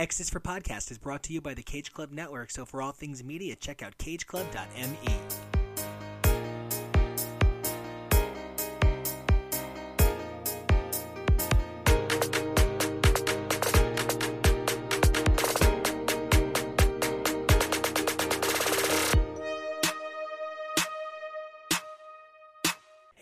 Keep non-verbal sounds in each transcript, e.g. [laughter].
X for Podcast is brought to you by the Cage Club Network, so for all things media, check out cageclub.me.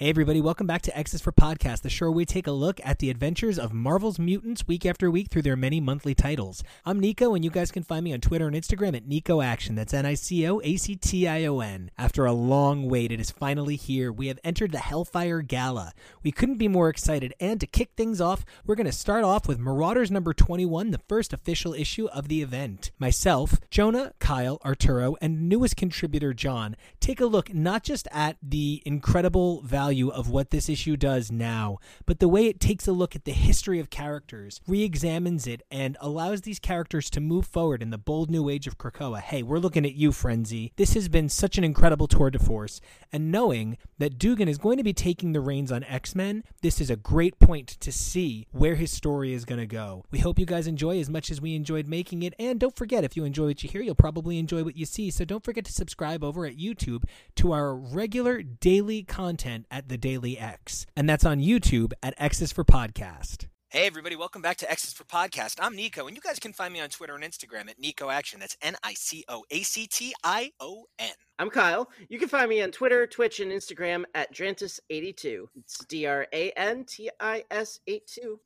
Hey, everybody, welcome back to X's for Podcast, the show where we take a look at the adventures of Marvel's mutants week after week through their many monthly titles. I'm Nico, and you guys can find me on Twitter and Instagram at Nico Action. That's N I C O A C T I O N. After a long wait, it is finally here. We have entered the Hellfire Gala. We couldn't be more excited, and to kick things off, we're going to start off with Marauders number 21, the first official issue of the event. Myself, Jonah, Kyle, Arturo, and newest contributor John take a look not just at the incredible value value of what this issue does now, but the way it takes a look at the history of characters, re examines it, and allows these characters to move forward in the bold new age of Krakoa. Hey, we're looking at you, Frenzy. This has been such an incredible tour de force, and knowing that Duggan is going to be taking the reins on X Men, this is a great point to see where his story is going to go. We hope you guys enjoy as much as we enjoyed making it, and don't forget, if you enjoy what you hear, you'll probably enjoy what you see, so don't forget to subscribe over at YouTube to our regular daily content at the Daily X. And that's on YouTube at X's for Podcast. Hey everybody, welcome back to X's for Podcast. I'm Nico, and you guys can find me on Twitter and Instagram at Nico Action. That's N I C O A C T I O N. I'm Kyle. You can find me on Twitter, Twitch, and Instagram at Drantis82. It's D R A N T I S 82.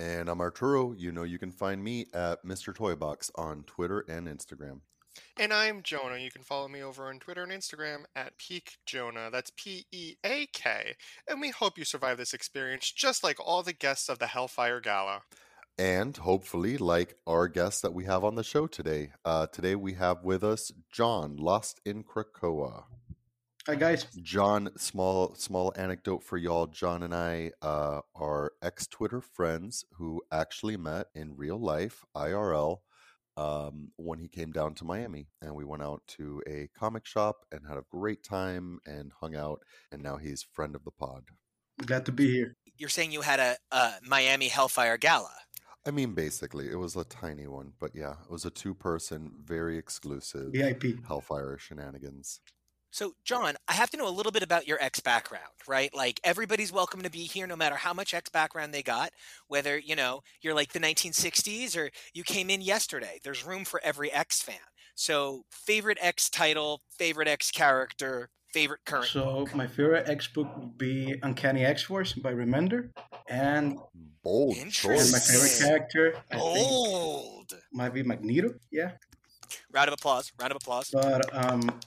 And I'm Arturo. You know you can find me at Mr. Toybox on Twitter and Instagram. And I'm Jonah. You can follow me over on Twitter and Instagram at Peak Jonah. That's P E A K. And we hope you survive this experience just like all the guests of the Hellfire Gala. And hopefully, like our guests that we have on the show today. Uh, today we have with us John, Lost in Krakoa. Hi guys. John, small small anecdote for y'all. John and I uh, are ex Twitter friends who actually met in real life, IRL, um, when he came down to Miami. And we went out to a comic shop and had a great time and hung out. And now he's friend of the pod. Glad to be here. You're saying you had a, a Miami Hellfire Gala. I mean, basically, it was a tiny one, but yeah, it was a two person, very exclusive VIP Hellfire shenanigans. So, John, I have to know a little bit about your X background, right? Like everybody's welcome to be here no matter how much X background they got, whether, you know, you're like the 1960s or you came in yesterday. There's room for every X fan. So, favorite X title, favorite X character, favorite current. So, book. my favorite X book would be Uncanny X Force by Remender. And Bold and my favorite character I think, Bold. might be Magneto. Yeah. Round of applause. Round of applause. But um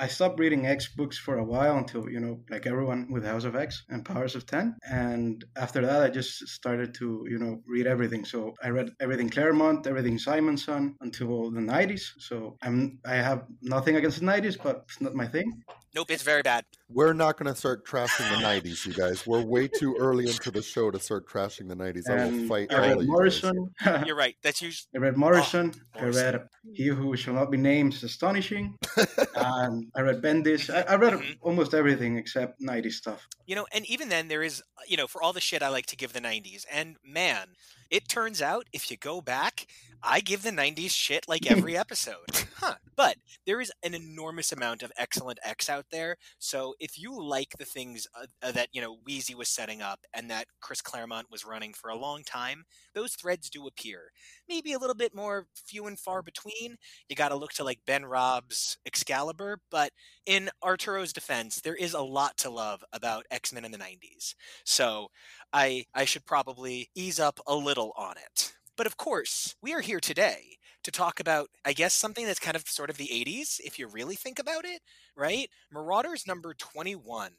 I stopped reading X books for a while until, you know, like everyone with House of X and Powers of 10. And after that, I just started to, you know, read everything. So I read everything Claremont, everything Simonson until the 90s. So I'm, I have nothing against the 90s, but it's not my thing. Nope, it's very bad. We're not going to start trashing the 90s, you guys. We're way too early into the show to start trashing the 90s. I will fight I read of you. Morrison. [laughs] You're right. That's usually I read Morrison. Oh, I Morrison. read He Who Shall Not Be Named is Astonishing. [laughs] and I read Bendis. I, I read Mhm. almost everything except 90s stuff. You know, and even then, there is, you know, for all the shit I like to give the 90s, and man, it turns out if you go back, I give the 90s shit like [laughs] every episode. Huh. But there is an enormous amount of excellent X out there. So if you like the things uh, uh, that, you know, Wheezy was setting up and that Chris Claremont was running for a long time, those threads do appear. Maybe a little bit more few and far between. You got to look to like Ben Raab's Excalibur, but in Arturo's defense, there is a lot to love about X Men in the 90s. So I, I should probably ease up a little on it. But of course, we are here today to talk about, I guess, something that's kind of sort of the 80s, if you really think about it, right? Marauders number 21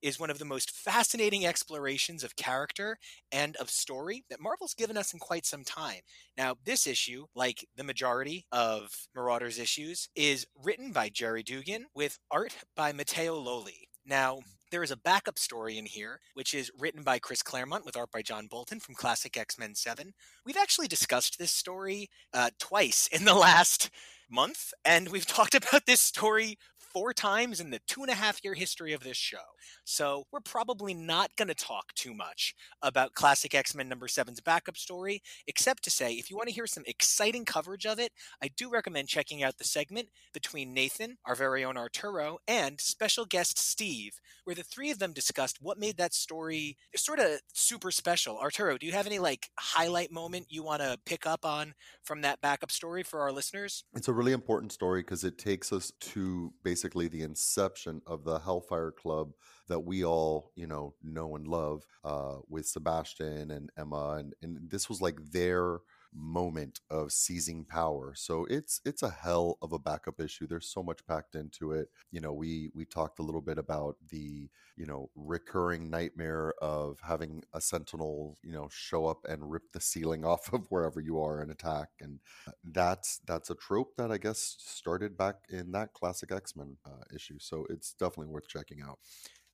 is one of the most fascinating explorations of character and of story that Marvel's given us in quite some time. Now, this issue, like the majority of Marauders issues, is written by Gerry Duggan with art by Matteo Lolli. Now, there is a backup story in here, which is written by Chris Claremont with art by John Bolton from Classic X Men 7. We've actually discussed this story uh, twice in the [laughs] last month, and we've [laughs] talked about this story four times in the two and a half year history of this show. So we're probably not going to talk too much about Classic X Men number seven's backup story, except to say if you want to hear some exciting coverage of it, I do recommend checking out the segment between Nathan, our very own Arturo, and special guest Steve, where the three of them discussed what made that story sort of super special. Arturo, do you have any like highlight moment you want to pick up on from that backup story for our listeners? It's a really important story because it takes us to basically the inception of the Hellfire Club that we all, you know, know and love uh, with Sebastian and Emma. And, and this was like their moment of seizing power. So it's it's a hell of a backup issue. There's so much packed into it. You know, we we talked a little bit about the, you know, recurring nightmare of having a sentinel, you know, show up and rip the ceiling [laughs] off of wherever you are and attack and that's that's a trope that I guess started back in that classic X-Men uh, issue. So it's definitely worth checking out.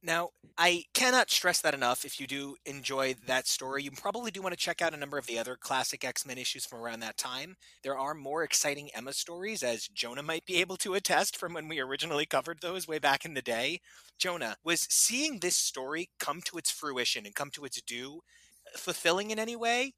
Now, I cannot stress that enough. If you do enjoy that story, you probably do want to check out a number of the other classic X Men issues from around that time. There are more exciting Emma stories, as Jonah might be able to attest from when we originally covered those way back in the day. Jonah, was seeing this story come to its fruition and come to its due fulfilling in any way?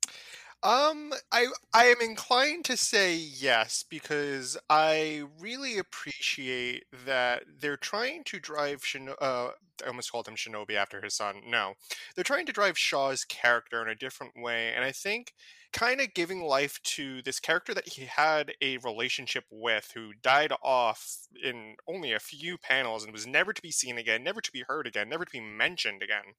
Um, I I am inclined to say yes because I really appreciate that they're trying to drive Shino- uh I almost called him Shinobi after his son. No, they're trying to drive Shaw's character in a different way, and I think kind of giving life to this character that he had a relationship with who died off in only a few panels and was never to be seen again, never to be heard again, never to be mentioned again.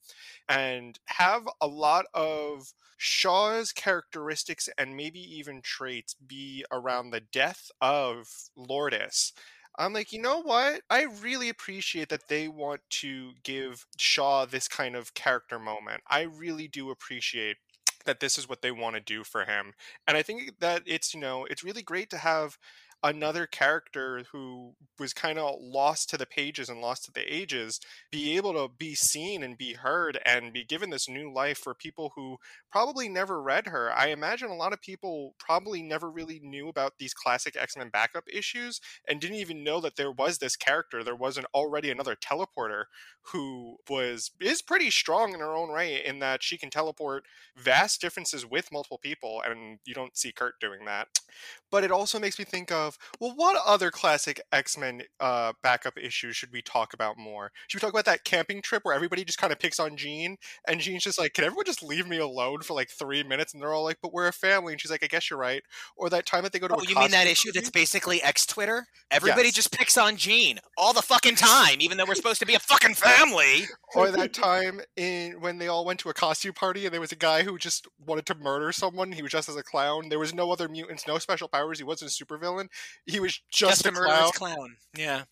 And have a lot of Shaw's characteristics and maybe even traits be around the death of Lourdes. I'm like, you know what? I really appreciate that they want to give Shaw this kind of character moment. I really do appreciate that this is what they want to do for him. And I think that it's, you know, it's really great to have another character who was kind of lost to the pages and lost to the ages be able to be seen and be heard and be given this new life for people who probably never read her. I imagine a lot of people probably never really knew about these classic X Men backup issues and didn't even know that there was this character. There wasn't already another teleporter who was is pretty strong in her own right in that she can teleport vast differences with multiple people, and you don't see Kurt doing that. But it also makes me think of well, what other classic X Men uh, backup issues should we talk about more? Should we talk about that camping trip where everybody just kind of picks on Jean, and Jean's just like, "Can everyone just leave me alone for like three minutes?" And they're all like, "But we're a family," and she's like, "I guess you're right." Or that time that they go to oh, you mean that issue that's basically X Twitter? Everybody yes. just picks on Jean all the fucking time, even though we're supposed to be a fucking family. or that time in when they all went to a costume party and there was a guy who just wanted to murder someone. He was just as a clown. There was no other mutants, no special powers. He wasn't a supervillain. He was just, just a, clown. clown. Yeah.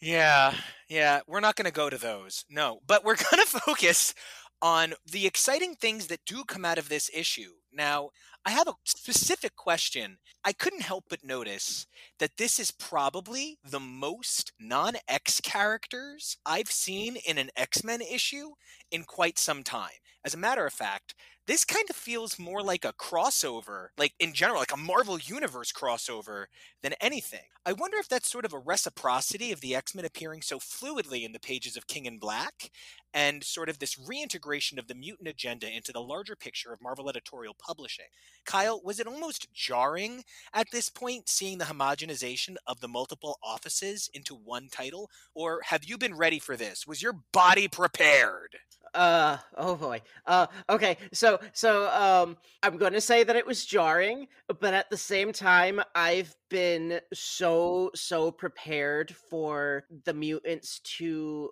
Yeah, yeah, we're not going to go to those. No, but we're [laughs] going to focus on the exciting things that do come out of this issue. Now, I have a specific question. I couldn't help but notice that this is probably the most non X characters I've seen in an X Men issue in quite some time. As a matter of fact, this kind of feels more like a crossover, like in general, like a Marvel Universe crossover than anything. I wonder if that's sort of a reciprocity of the X Men appearing so fluidly in the pages of King in Black and sort of this reintegration of the mutant agenda into the larger picture of Marvel editorial publishing. Kyle, was it almost jarring at this point seeing the homogenization of the multiple offices into one title? Or have you been ready for this? Was your body prepared? Uh oh boy. Uh okay so so um i'm to say that it was jarring but at the same time i've been so so prepared for the mutants to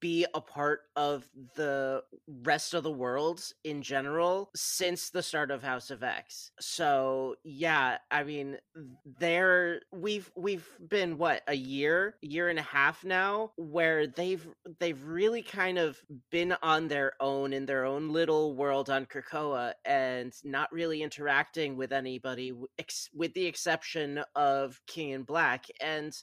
be a part of the rest of the world in general since the start of House of X. So, yeah, I mean, there we've we've been what, a year, year and a half now where they've they've really kind of been on their own in their own little world on Krakoa and not really interacting with anybody with the exception of King in Black and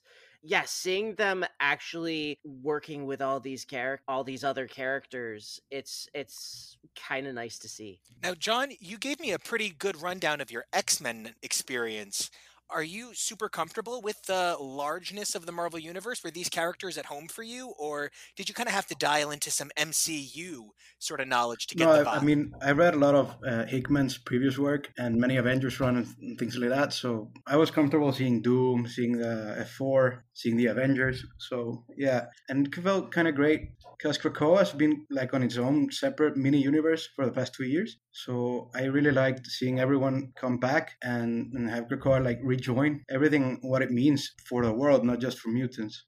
yeah, seeing them actually working with all these character, all these other characters, it's it's kind of nice to see. Now, John, you gave me a pretty good rundown of your X Men experience. Are you super comfortable with the largeness of the Marvel universe? Were these characters at home for you, or did you kind of have to dial into some MCU sort of knowledge to get no, the I, I mean, I read a lot of uh, Hickman's previous work and many Avengers run and, and things like that. So I was comfortable seeing Doom, seeing the F4, seeing the Avengers. So yeah, and it felt kind of great because Krakoa has been like on its own separate mini universe for the past two years. So I really liked seeing everyone come back and, and have Krakoa like rejoin everything what it means for the world, not just for mutants.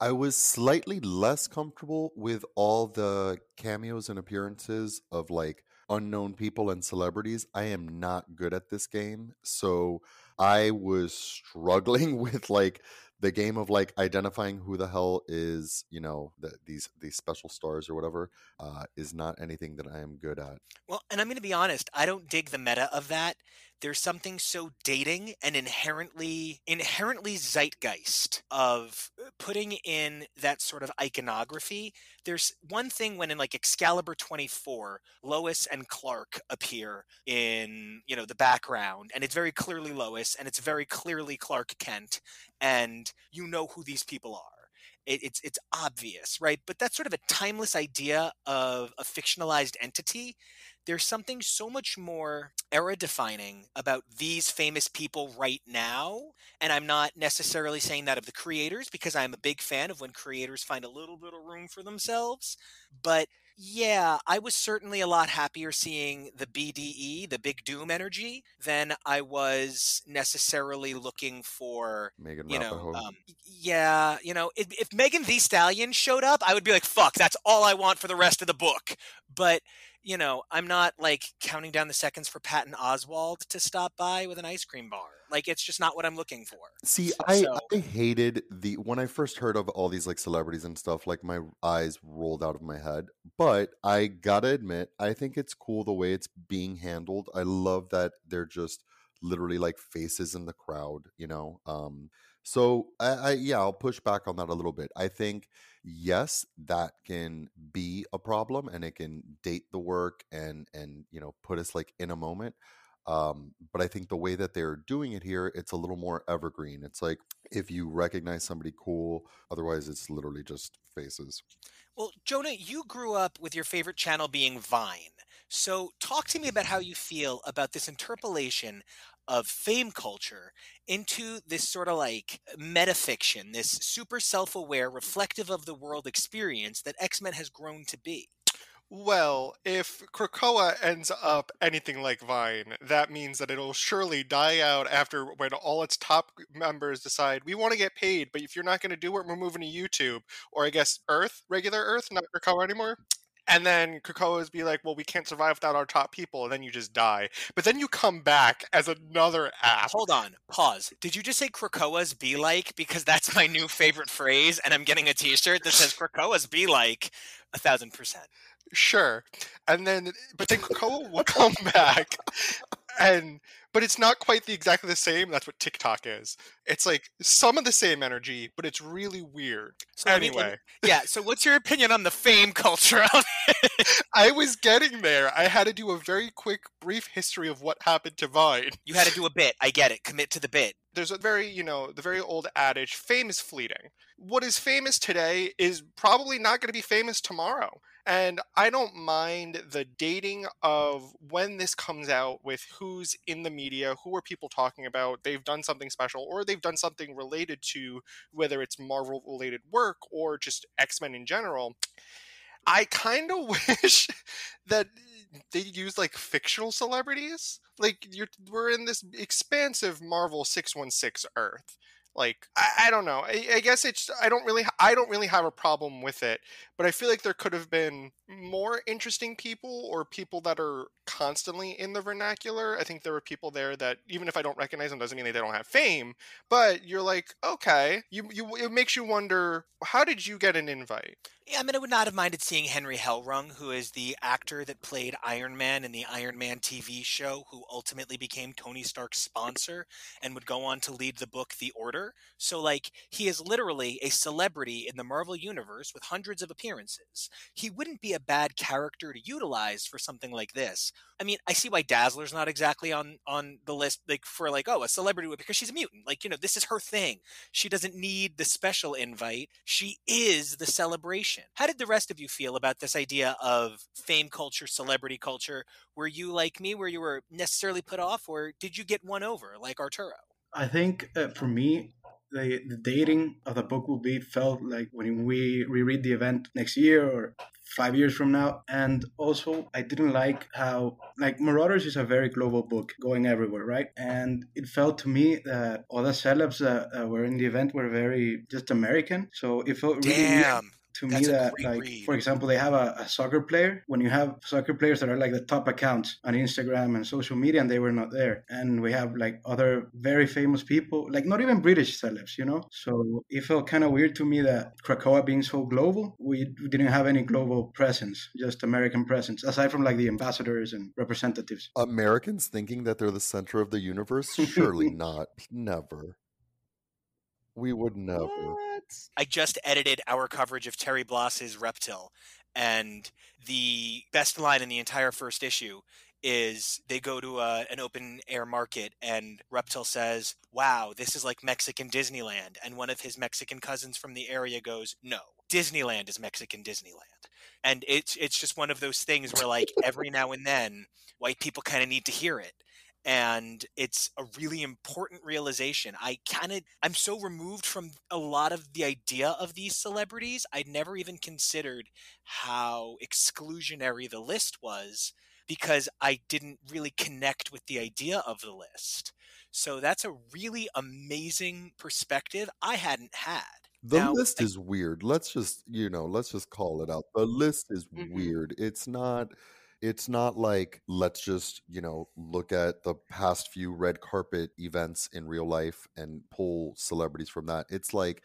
I was slightly less comfortable with all the cameos and appearances of like unknown people and celebrities. I am not good at this game. So I was struggling [laughs] with like the game of like identifying who the hell is, you know, the, these these special stars or whatever uh, is not anything that I am good at. Well, and I'm going to be honest, I don't dig the meta of that. There's something so dating and inherently inherently zeitgeist of uh, putting in that sort of iconography. There's one thing when in like Excalibur 24, Lois and Clark appear in, you know, the background and it's very clearly Lois and it's very clearly Clark Kent and you know who these people are it, it's it's obvious, right? But that's sort of a timeless idea of a fictionalized entity. There's something so much more era defining about these famous people right now. And I'm not necessarily saying that of the creators because I'm a big fan of when creators find a little bit of room for themselves. But yeah, I was certainly a lot happier seeing the BDE, the Big Doom energy, than I was necessarily looking for Megan you know, um, yeah, you know, if, if Megan Thee Stallion showed up, I would be like, fuck, that's all I want for the rest of the book. But, you know, I'm not like counting down the seconds for Patton Oswalt to stop by with an ice cream bar. Like, it's just not what I'm looking for. See, I, So- I hated the when I first heard of all these like celebrities and stuff, like my eyes rolled out of my head. But I gotta admit, I think it's cool the way it's being handled. I love that they're just literally like faces in the crowd, you know. Um so I, I yeah, I'll push back on that a little bit. I think yes, that can be a problem and it can date the work and and you know put us like in a moment um, but I think the way that they're doing it here, it's a little more evergreen. It's like if you recognize somebody cool, otherwise it's literally just faces. Well, Jonah, you grew up with your favorite channel being Vine. So, talk to me about how you feel about this interpolation of fame culture into this sort of like metafiction, this super self aware, reflective of the world experience that X Men has grown to be. Well, if Krakoa ends up anything like Vine, that means that it'll surely die out after when all its top members decide we want to get paid, but if you're not going to do it, we're moving to YouTube or I guess Earth, regular Earth, not Krakoa anymore. And then Krakoa's be like, well, we can't survive without our top people, and then you just die. But then you come back as another ass. Hold on, pause. Did you just say Krakoa's be like? Because that's my new favorite phrase, and I'm getting a t shirt that says Krakoa's be like a thousand percent. Sure. And then, but then Krakoa will [laughs] come back, and but it's not quite the exactly the same. That's what TikTok is. It's like some of the same energy, but it's really weird. So me- Anyway, yeah, so what's your opinion on the fame [laughs] culture I was getting there. I had to do a very quick, brief history of what happened to Vine. You had to do a bit. I get it. Commit to the bit. There's a very, you know, the very old adage fame is fleeting. What is famous today is probably not going to be famous tomorrow. And I don't mind the dating of when this comes out with who's in the media, who are people talking about, they've done something special, or they've done something related to whether it's Marvel related work or just X Men in general. I kind of [laughs] wish that they use like fictional celebrities. Like we're in this expansive Marvel six one six Earth. Like I, I don't know. I, I guess it's I don't really I don't really have a problem with it, but I feel like there could have been more interesting people or people that are constantly in the vernacular. I think there were people there that even if I don't recognize them doesn't mean they don't have fame, but you're like, okay, you you it makes you wonder how did you get an invite? Yeah, I mean, I would not have minded seeing Henry Hellrung, who is the actor that played Iron Man in the Iron Man TV show, who ultimately became Tony Stark's sponsor and would go on to lead the book The Order. So, like, he is literally a celebrity in the Marvel Universe with hundreds of appearances. He wouldn't be a bad character to utilize for something like this. I mean, I see why Dazzler's not exactly on on the list, like for like oh a celebrity because she's a mutant. Like you know, this is her thing. She doesn't need the special invite. She is the celebration. How did the rest of you feel about this idea of fame culture, celebrity culture? Were you like me, where you were necessarily put off, or did you get one over like Arturo? I think uh, for me, the, the dating of the book will be felt like when we reread the event next year or five years from now. And also, I didn't like how, like, Marauders is a very global book going everywhere, right? And it felt to me that all the celebs that uh, were in the event were very just American. So it felt really Damn to me that like read. for example they have a, a, soccer player. When you have soccer players that are like the top accounts on instagram and social media and they were not there. And we have like other very famous people like not even british celebs you know? So it felt kind of weird to me that krakoa being so global we didn't have any global presence just american presence aside from like the ambassadors and representatives. Americans thinking that they're the center of the universe? Surely [laughs] not. Never we would never. What? I just edited our coverage of Terry Blas's Reptile, and the best line in the entire first issue is they go to a, an open air market and Reptile says, Wow, this is like Mexican Disneyland. And one of his Mexican cousins from the area goes, No, Disneyland is Mexican Disneyland. And it's it's just one of those things where like every now and then white people kind of need to hear it and it's a really important realization. I kind of i'm so removed from a lot of the idea of these celebrities i never even considered how exclusionary the list was because i didn't really connect with the idea of the list. So that's a really amazing perspective i hadn't had. The now, list I, is weird let's just you know let's just call it out. The list is mm-hmm. weird it's not it's not like let's just you know look at the past few red carpet events in real life and pull celebrities from that. It's like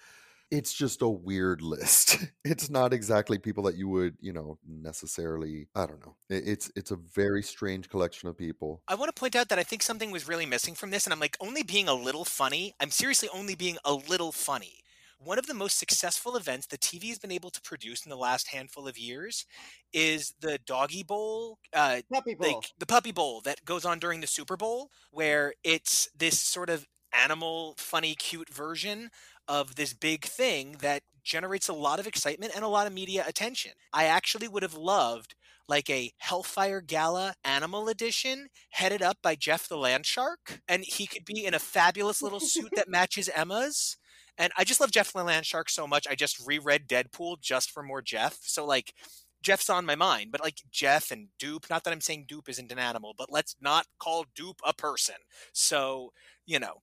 it's just a weird [laughs] list. It's not exactly people that you would you know necessarily i don't know. It's it's a very strange collection of people. I want to point out that i think something was really missing from this and i'm like only being a little funny i'm seriously only being a little funny one of the most successful events the TV has been able to produce in the last handful of years is the Doggy Bowl, uh, puppy bowl, like the Puppy Bowl that goes on during the Super Bowl, where it's this sort of animal, funny, cute version of this big thing that generates a lot of excitement and a lot of media attention. I actually would have loved like a Hellfire Gala Animal Edition headed up by Jeff the Land Shark, and he could be in a fabulous little suit that matches Emma's and I just love Jeff Landshark so much. I just reread Deadpool just for more Jeff. So like Jeff's on my mind, but like Jeff and Doop, not that I'm saying Doop isn't an animal, but let's not call Doop a person. So, you know,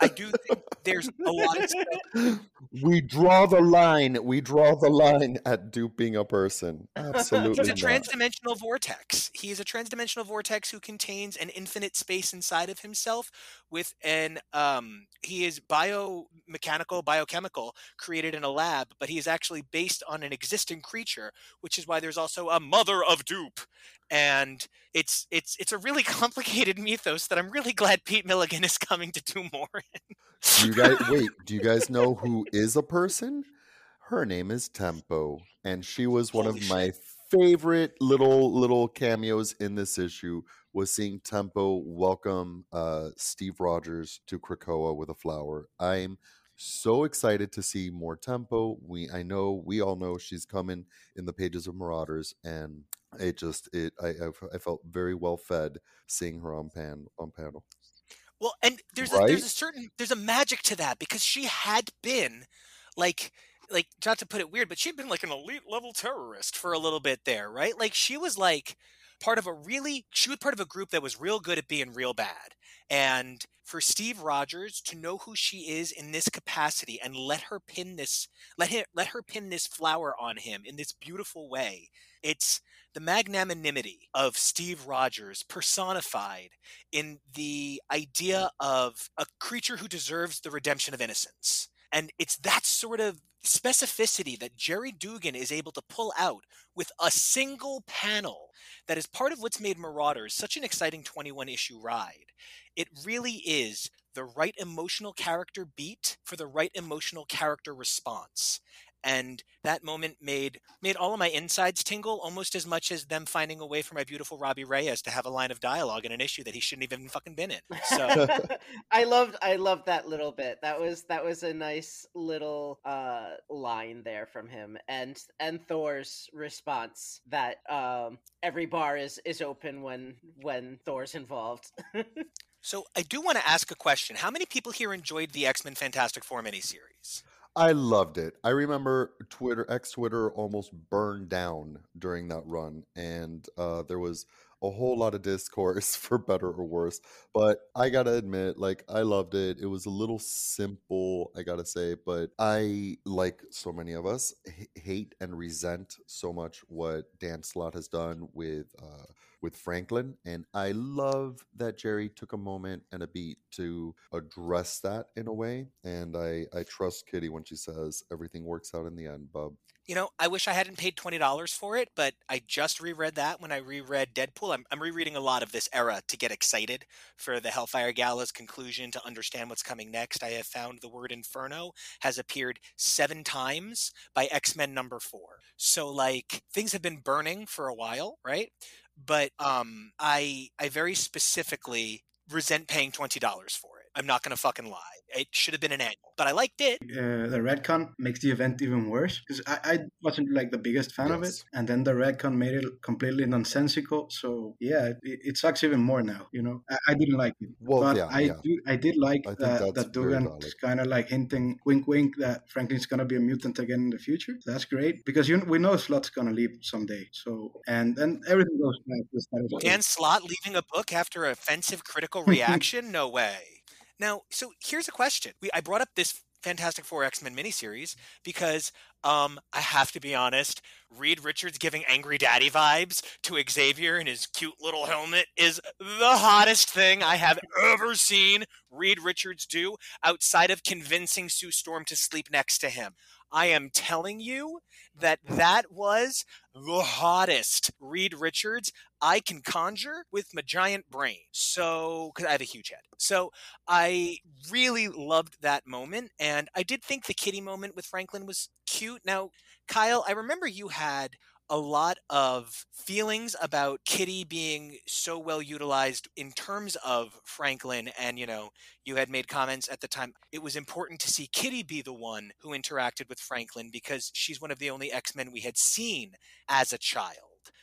I do think there's a lot of [laughs] We draw the line. We draw the line at duping a person. Absolutely. He's a transdimensional vortex. He is a transdimensional vortex who contains an infinite space inside of himself with an um he is biomechanical, biochemical, created in a lab, but he is actually based on an existing creature, which is why there's also a mother of Doop and it's it's it's a really [laughs] complicated mythos that I'm really glad Pete Milligan is coming to do more you guys wait? Do you guys know who is a person? Her name is Tempo, and she was one Holy of my favorite little little cameos in this issue. Was seeing Tempo welcome uh, Steve Rogers to Krakoa with a flower. I'm so excited to see more tempo. We I know we all know she's coming in the pages of Marauders, and it just it I I felt very well fed seeing her on pan on panel. Well, and there's right? a, there's a certain there's a magic to that because she had been like like not to put it weird, but she'd been like an elite level terrorist for a little bit there, right? Like she was like part of a really she was part of a group that was real good at being real bad. And for Steve Rogers to know who she is in this capacity and let her pin this let him let her pin this flower on him in this beautiful way. It's the magnanimity of Steve Rogers personified in the idea of a creature who deserves the redemption of innocence. And it's that sort of specificity that Gerry Duggan is able to pull out with a single panel that is part of what's made Marauders such an exciting 21 issue ride. It really is the right emotional character beat for the right emotional character response. And that moment made made all of my insides tingle almost as much as them finding a way for my beautiful Robbie Reyes to have a line of dialogue in an issue that he shouldn't even fucking been in. So [laughs] I loved I loved that little bit. That was that was a nice little uh line there from him and and Thor's response that um every bar is is open when when Thor's involved. [laughs] so I do want to ask a question. How many people here enjoyed the X-Men Fantastic Four miniseries? I loved it. I remember Twitter, X Twitter, almost burned down during that run, and uh, there was a whole lot of discourse [laughs] for better or worse. But I gotta admit, like I loved it. It was a little simple, I gotta say, but I, like so many of us, h- hate and resent so much what Dan Slott has done with uh, with Franklin. And I love that Gerry took a moment and a beat to address that in a way. And I, I trust Kitty when she says everything works out in the end, bub. You know, I wish I hadn't paid $20 for it, but I just reread that when I reread Deadpool. I'm, I'm rereading a lot of this era to get excited for the Hellfire Gala's conclusion, to understand what's coming next. I have found the word Inferno has appeared seven times by X Men number four. So, like, things have been burning for a while, right? But um, I I very specifically resent paying twenty dollars for it. I'm not to fucking lie. It should have been an annual, but I liked it. Uh, the retcon makes the event even worse because I, I wasn't like the biggest fan of it, and then the retcon made it completely nonsensical. So yeah, it, it sucks even more now. You know, I, I didn't like it, Well, but yeah, I yeah. do, I did like I think that that very Duggan valid. kind of like hinting, wink, wink, that Franklin's gonna be a mutant again in the future. That's great because you we know Slott's gonna leave someday. So and then everything goes back to the status quo. Dan Slott leaving a book after offensive critical [laughs] reaction? no way. Now, so here's a question. We, I brought up this Fantastic Four X Men miniseries because um, I have to be honest. Reed Richards giving angry daddy vibes to Xavier in his cute little helmet is the hottest thing I have ever seen Reed Richards do outside of convincing Sue Storm to sleep next to him. I am telling you that that was the hottest Reed Richards I can conjure with my giant brain. So, because I have a huge head. So, I really loved that moment. And I did think the kitty moment with Franklin was cute. Now, Kyle, I remember you had a lot of feelings about Kitty being so well utilized in terms of Franklin. And, you know, you had made comments at the time. It was important to see Kitty be the one who interacted with Franklin because she's one of the only X Men we had seen as a child.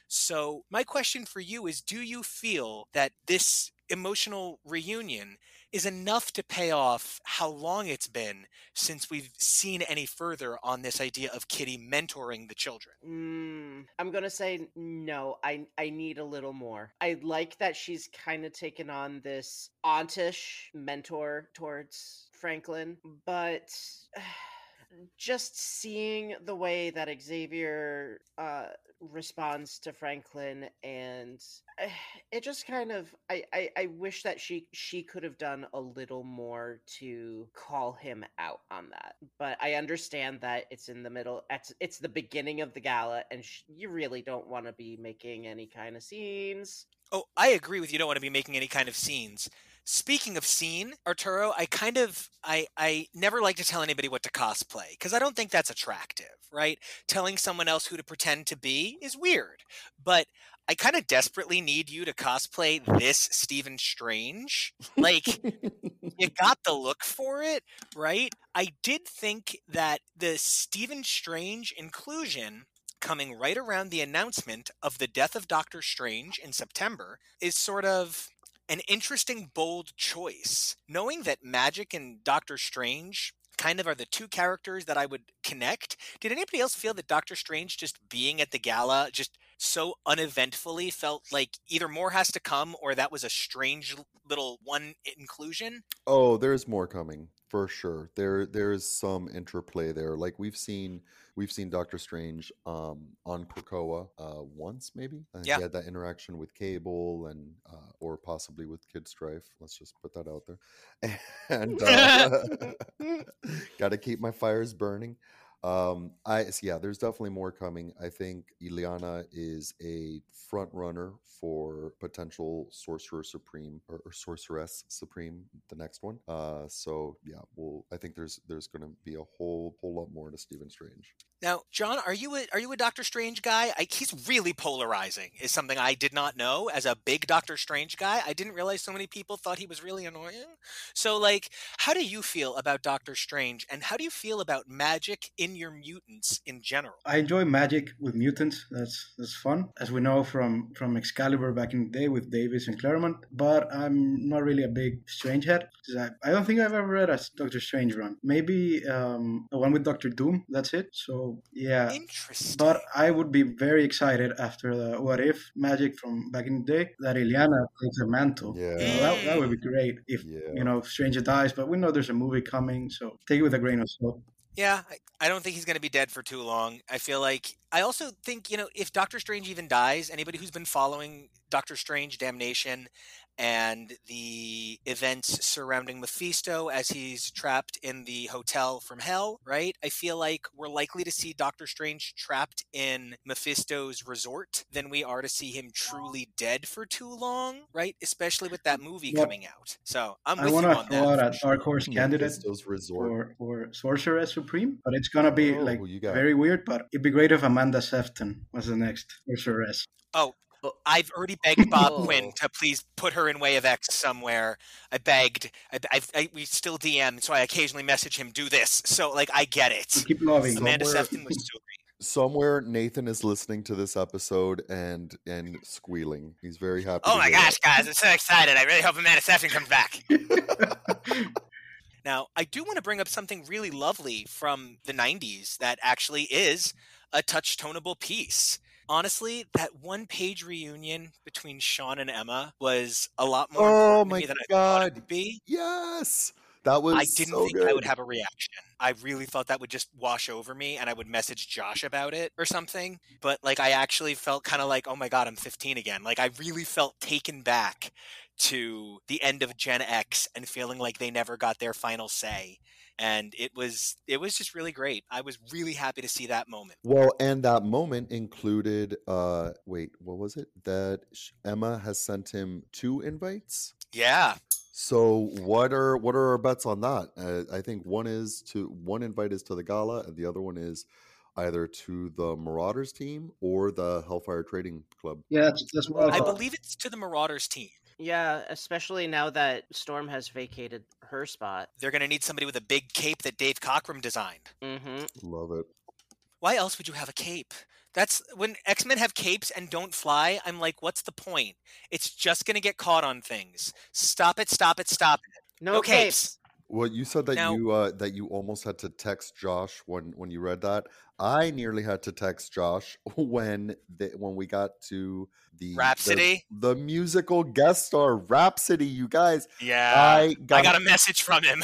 So, my question for you is Do you feel that this emotional reunion is enough to pay off how long it's been since we've seen any further on this idea of Kitty mentoring the children? Mm, I'm gonna say no. I I need a little more. I like that she's kind of taken on this auntish mentor towards Franklin, but [sighs] just seeing the way that Xavier uh, responds to Franklin and uh, it just kind of I, I I wish that she she could have done a little more to call him out on that but I understand that it's in the middle it's it's the beginning of the gala and sh- you really don't want to be making any kind of scenes Oh, I agree with you. Don't want to be making any kind of scenes. Speaking of scene, Arturo, I kind of I I never like to tell anybody what to cosplay because I don't think that's attractive, right? Telling someone else who to pretend to be is weird. But I kind of desperately need you to cosplay this Stephen Strange. Like you [laughs] got the look for it, right? I did think that the Stephen Strange inclusion coming right around the announcement of the death of Doctor Strange in September is sort of an interesting, bold choice. Knowing that Magic and Doctor Strange kind of are the two characters that I would connect, did anybody else feel that Doctor Strange just being at the gala just so uneventfully felt like either more has to come or that was a strange little one inclusion? Oh, there's more coming for sure. There there's some interplay there. Like we've seen we've seen Doctor Strange um on Krakoa uh once maybe. Uh, Yeah. He had that interaction with Cable and uh or possibly with Kid Strife. Let's just put that out there. [laughs] And uh, [laughs] [laughs] got to keep my fires burning. Um, I yeah, there's definitely more coming. I think Illyana is a front runner for potential Sorcerer Supreme or, or Sorceress Supreme, the next one. Uh, so yeah, well, I think there's there's going to be a whole whole lot more to Stephen Strange. Now, John, are you a are you a Doctor Strange guy? I, he's really polarizing. Is something I did not know as a big Doctor Strange guy. I didn't realize so many people thought he was really annoying. So, like, how do you feel about Doctor Strange, and how do you feel about magic in your mutants in general? I enjoy magic with mutants. That's that's fun, as we know from from Excalibur back in the day with Davis and Claremont. But I'm not really a big Strange head. I, I don't think I've ever read a Doctor Strange run. Maybe um, the one with Doctor Doom. That's it. So yeah, Interesting. but I would be very excited after the What If magic from back in the day that Illyana takes a mantle. Yeah. You know, that, that would be great if Yeah. you know Stranger dies, but we know there's a movie coming, so take it with a grain of salt. Yeah, I, I don't think he's going to be dead for too long. I feel like I also think you know if Doctor Strange even dies, anybody who's been following Doctor Strange Damnation and the events surrounding Mephisto as he's trapped in the hotel from hell, right? I feel like we're likely to see Doctor Strange trapped in Mephisto's resort than we are to see him truly dead for too long, right? Especially with that movie Well, coming out. So I'm I with want you to on throw out that. a for sure. dark horse [laughs] candidate Mephisto's resort. for for Sorceress Supreme, but it's gonna be Oh, like who you got? very weird. But it'd be great if Amanda Sefton was the next Sorceress. Oh, Oh, I've already begged Bob Oh. Quinn to please put her in Way of X somewhere. I begged. I, I, I, we still DM, so I occasionally message him, do this. So, like, I get it. keep loving. Amanda Somewhere- Sefton was so great. Somewhere Nathan is listening to this episode and and squealing. He's very happy. Oh my hear gosh, guys, I'm so excited. I really hope Amanda Sefton comes back. [laughs] Now, I do want to bring up something really lovely from the 90s that actually is a touch tonable piece. Honestly, that one page reunion between Sean and Emma was a lot more Oh my than I thought it God. would be. Yes, that was. I didn't so think good. I would have a reaction. I really thought that would just wash over me and I would message Josh about it or something. But like I actually felt kind of like, oh my god, I'm 15 again. Like I really felt taken back to the end of Gen X and feeling like they never got their final say. And it was it was just really great. I was really happy to see that moment. Well, and that moment included. uh Wait, what was it? That Emma has sent him two invites. Yeah. So what are what are our bets on that? Uh, I think one is to one invite is to the gala, and the other one is either to the Marauders team or the Hellfire Trading Club. yeah, that's, that's what I I believe it's to the Marauders team. Yeah, especially now that Storm has vacated her spot. They're going to need somebody with a big cape that Dave Cockrum designed. Mm-hmm. Love it. why else would you have a cape? That's when X Men have capes and don't fly. I'm like, what's the point? It's just gonna get caught on things. Stop it! Stop it! Stop it! No, No capes. capes. Well, you said that Now- you uh, that you almost had to text Josh when when you read that. I nearly had to text Josh [laughs] when the, when we got to the the- Rhapsody? the, musical guest star Rhapsody. You guys, Yeah, I got, I got a message from him.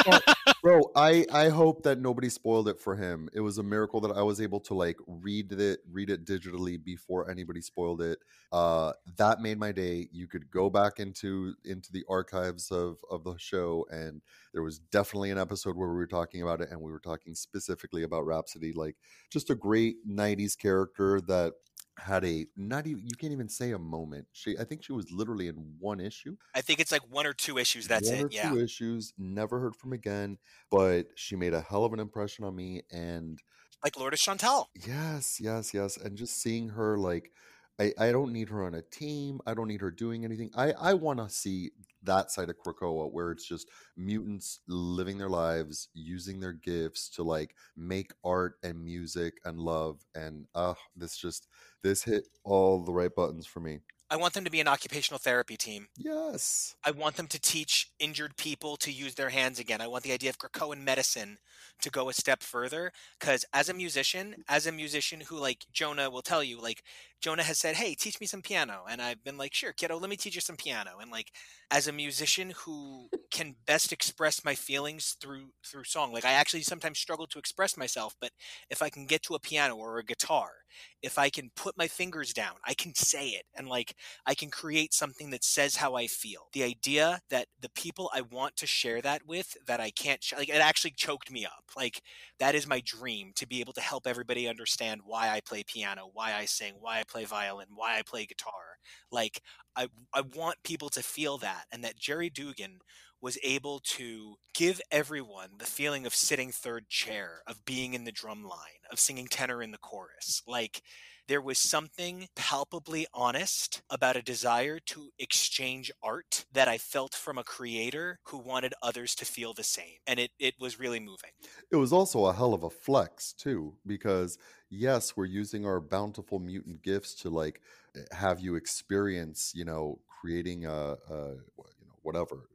[laughs] bro. I I hope that nobody spoiled it for him. It was a miracle that I was able to like read it read it digitally before anybody spoiled it. Uh, that made my day. You could go back into into the archives of of the show and there was definitely an episode where we were talking about it and we were talking specifically about Rhapsody, like just a great 90s character that had a not even you can't even say a moment. She I think she was literally in one issue. I think it's like one or two issues. That's one it. or Yeah. two issues, never heard from again, but she made a hell of an impression on me and Like Lourdes Chantel. yes, yes, yes. And just seeing her like I, I don't need her on a team. I don't need her doing anything. I, I want to see that side of Krakoa where it's just mutants living their lives, using their gifts to like make art and music and love. And uh this just this hit all the right buttons for me. I want them to be an occupational therapy team. Yes. I want them to teach injured people to use their hands again. I want the idea of Krakoan medicine to go a step further. Because as a musician, as a musician who, like Jonah will tell you, like Jonah has said, "Hey, teach me some piano," and I've been like, "Sure, kiddo, let me teach you some piano." And like, as a musician who can best express my feelings through through song, like I actually sometimes struggle to express myself, but if I can get to a piano or a guitar, if I can put my fingers down, I can say it and like I can create something that says how I feel. The idea that the people I want to share that with that I can't sh- like it actually choked me up. Like that is my dream to be able to help everybody understand why I play piano, why I sing, why I play violin, why I play guitar. Like I I want people to feel that and that Gerry Duggan was able to give everyone the feeling of sitting third chair, of being in the drum line, of singing tenor in the chorus. Like there was something palpably honest about a desire to exchange art that I felt from a creator who wanted others to feel the same. And it, it was really moving. It was also a hell of a flex, too, because yes, we're using our bountiful mutant gifts to like eh, have you experience, you know, creating a, a you know, whatever,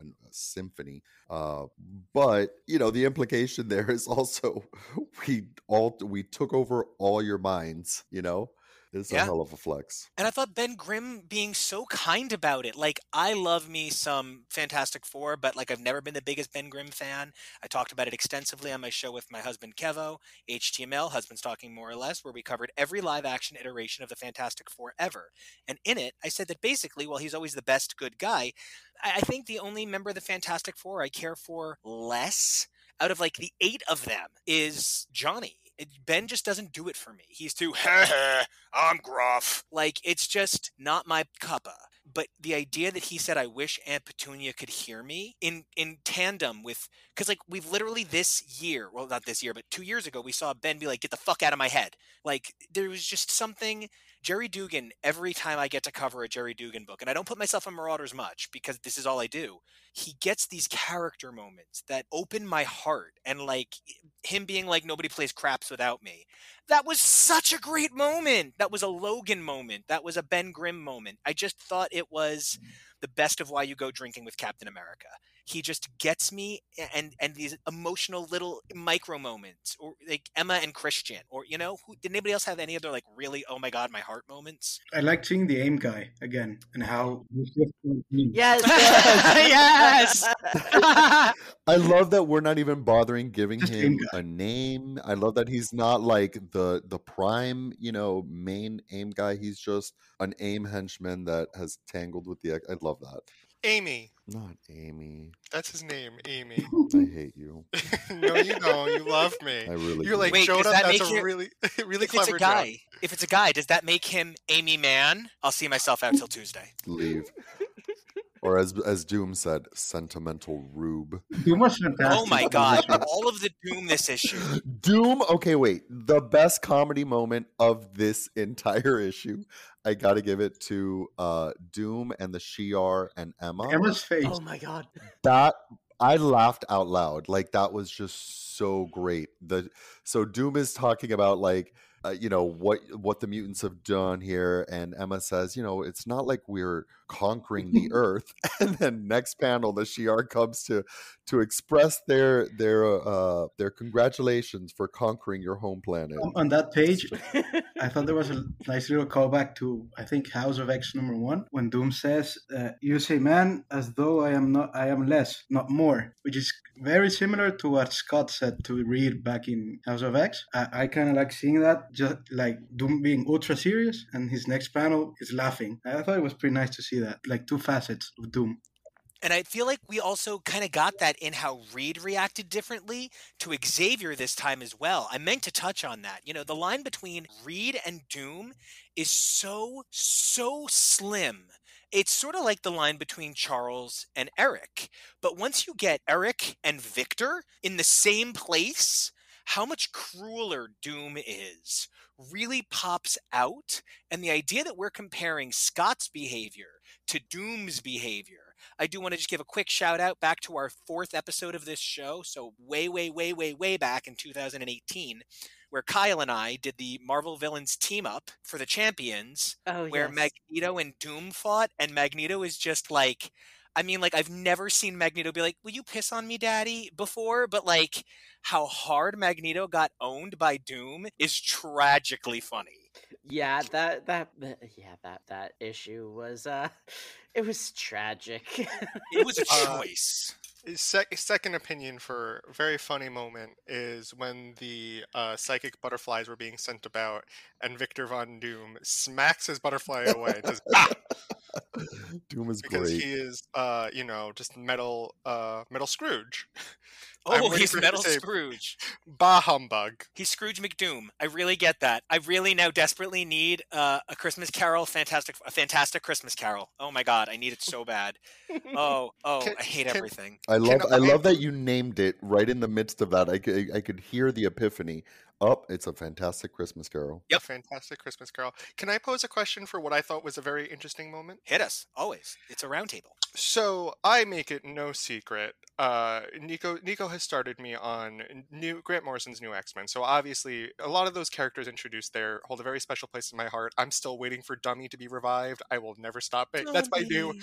a, symphony. Uh, but you know, the implication there is also [laughs] we all we took over all your minds. You know, it's Yeah. a hell of a flex. And I thought Ben Grimm being so kind about it. Like, I love me some Fantastic Four, but like, I've never been the biggest Ben Grimm fan. I talked about it extensively on my show with my husband Kevo, HTML, Husbands Talking More or Less, where we covered every live action iteration of the Fantastic Four ever. And in it, I said that basically, while he's always the best good guy, I, I think the only member of the Fantastic Four I care for less out of like the eight of them is Johnny. It, ben just doesn't do it for me. He's too, [laughs] I'm gruff. Like, it's just not my cuppa. But the idea that he said, I wish Aunt Petunia could hear me in, in tandem with, because like we've literally this year, well, not this year, but two years ago, we saw Ben be like, get the fuck out of my head. Like, there was just something Gerry Duggan, every time I get to cover a Gerry Duggan book, and I don't put myself on Marauders much because this is all I do, he gets these character moments that open my heart. And like him being like, nobody plays craps without me. That was such a great moment. That was a Logan moment. That was a Ben Grimm moment. I just thought it was mm. the best of why you go drinking with Captain America. He just gets me and and these emotional little micro moments or like Emma and Christian or you know who did anybody else have any other like really oh my god my heart moments? I like seeing the aim guy again and how Yes. [laughs] [laughs] Yes! I love that we're not even bothering giving Just him a name. I love that he's not like the the prime, you know, main aim guy. He's just an aim henchman that has tangled with the. I love that. Amy. Not Amy. That's his name, Amy. [laughs] I hate you. [laughs] no, you don't. You love me. I really. You're do. like Wait, Jonah. does that That's make a it- really, [laughs] really if it's clever a joke. guy, if it's a guy, does that make him Amy Man? I'll see myself out till Tuesday. leave. Or as as Doom said, sentimental rube. Doom was fantastic. Oh my god, all of the doom this issue. Doom. Okay, wait. The best comedy moment of this entire issue, I got to give it to uh Doom and the Shi'ar and Emma. Emma's face. oh my god. that I laughed out loud. Like that was just so great. The so Doom is talking about like uh, you know what what the mutants have done here, and Emma says, you know, it's not like we're conquering the [laughs] Earth. [laughs] And then next panel, the Shi'ar comes to to express their their uh their congratulations for conquering your home planet. On- that page, [laughs] I thought there was a nice little callback to I think House of X number one when Doom says, uh, "You say man as though I am not I am less, not more," which is very similar to what Scott said to Reed back in House of X. I, I kind of like seeing that, just like Doom being ultra serious, and his next panel is laughing. I thought it was pretty nice to see that, like two facets of Doom. And I feel like we also kind of got that in how Reed reacted differently to Xavier this time as well. I meant to touch on that. You know, the line between Reed and Doom is so, so slim. It's sort of like the line between Charles and Eric. But once you get Eric and Victor in the same place, how much crueler Doom is really pops out. And the idea that we're comparing Scott's behavior to Doom's behavior I do want to just give a quick shout out back to our fourth episode of this show. So, way, way, way, way, way back in 2018, where Kyle and I did the Marvel Villains team up for the champions, Oh where yes. Magneto and Doom fought. And Magneto is just like, I mean, like, I've never seen Magneto be like, Will you piss on me, daddy? before, but like, how hard Magneto got owned by Doom is tragically funny. yeah, that that that- yeah that that issue was uh, [laughs] it was tragic. It was a Uh, choice. Sec- second opinion for a very funny moment is when the uh, psychic butterflies were being sent about, and Victor Von Doom smacks his butterfly away and says, "Ah!" [laughs] [laughs] Doom is because great. he is, uh, you know, just metal, uh, metal Scrooge. [laughs] Oh, he's for him to Metal say- Scrooge. Bah humbug. He's Scrooge McDoom. I really get that. I really now desperately need uh, a Christmas Carol, fantastic, a fantastic Christmas Carol. Oh my God, I need it so bad. [laughs] Oh, oh, Can- I hate can- everything. I love I I- love that you named it right in the midst of that. I could I could hear the epiphany. Up, it's a fantastic Christmas Carol. Yep. Fantastic Christmas Carol. Can I pose a question for what I thought was a very interesting moment? Hit us always. It's a roundtable. So I make it no secret. Uh, Nico Nico has started me on new Grant Morrison's new X Men. So obviously, a lot of those characters introduced there hold a very special place in my heart. I'm still waiting for Dummy to be revived. I will never stop it. That's my new.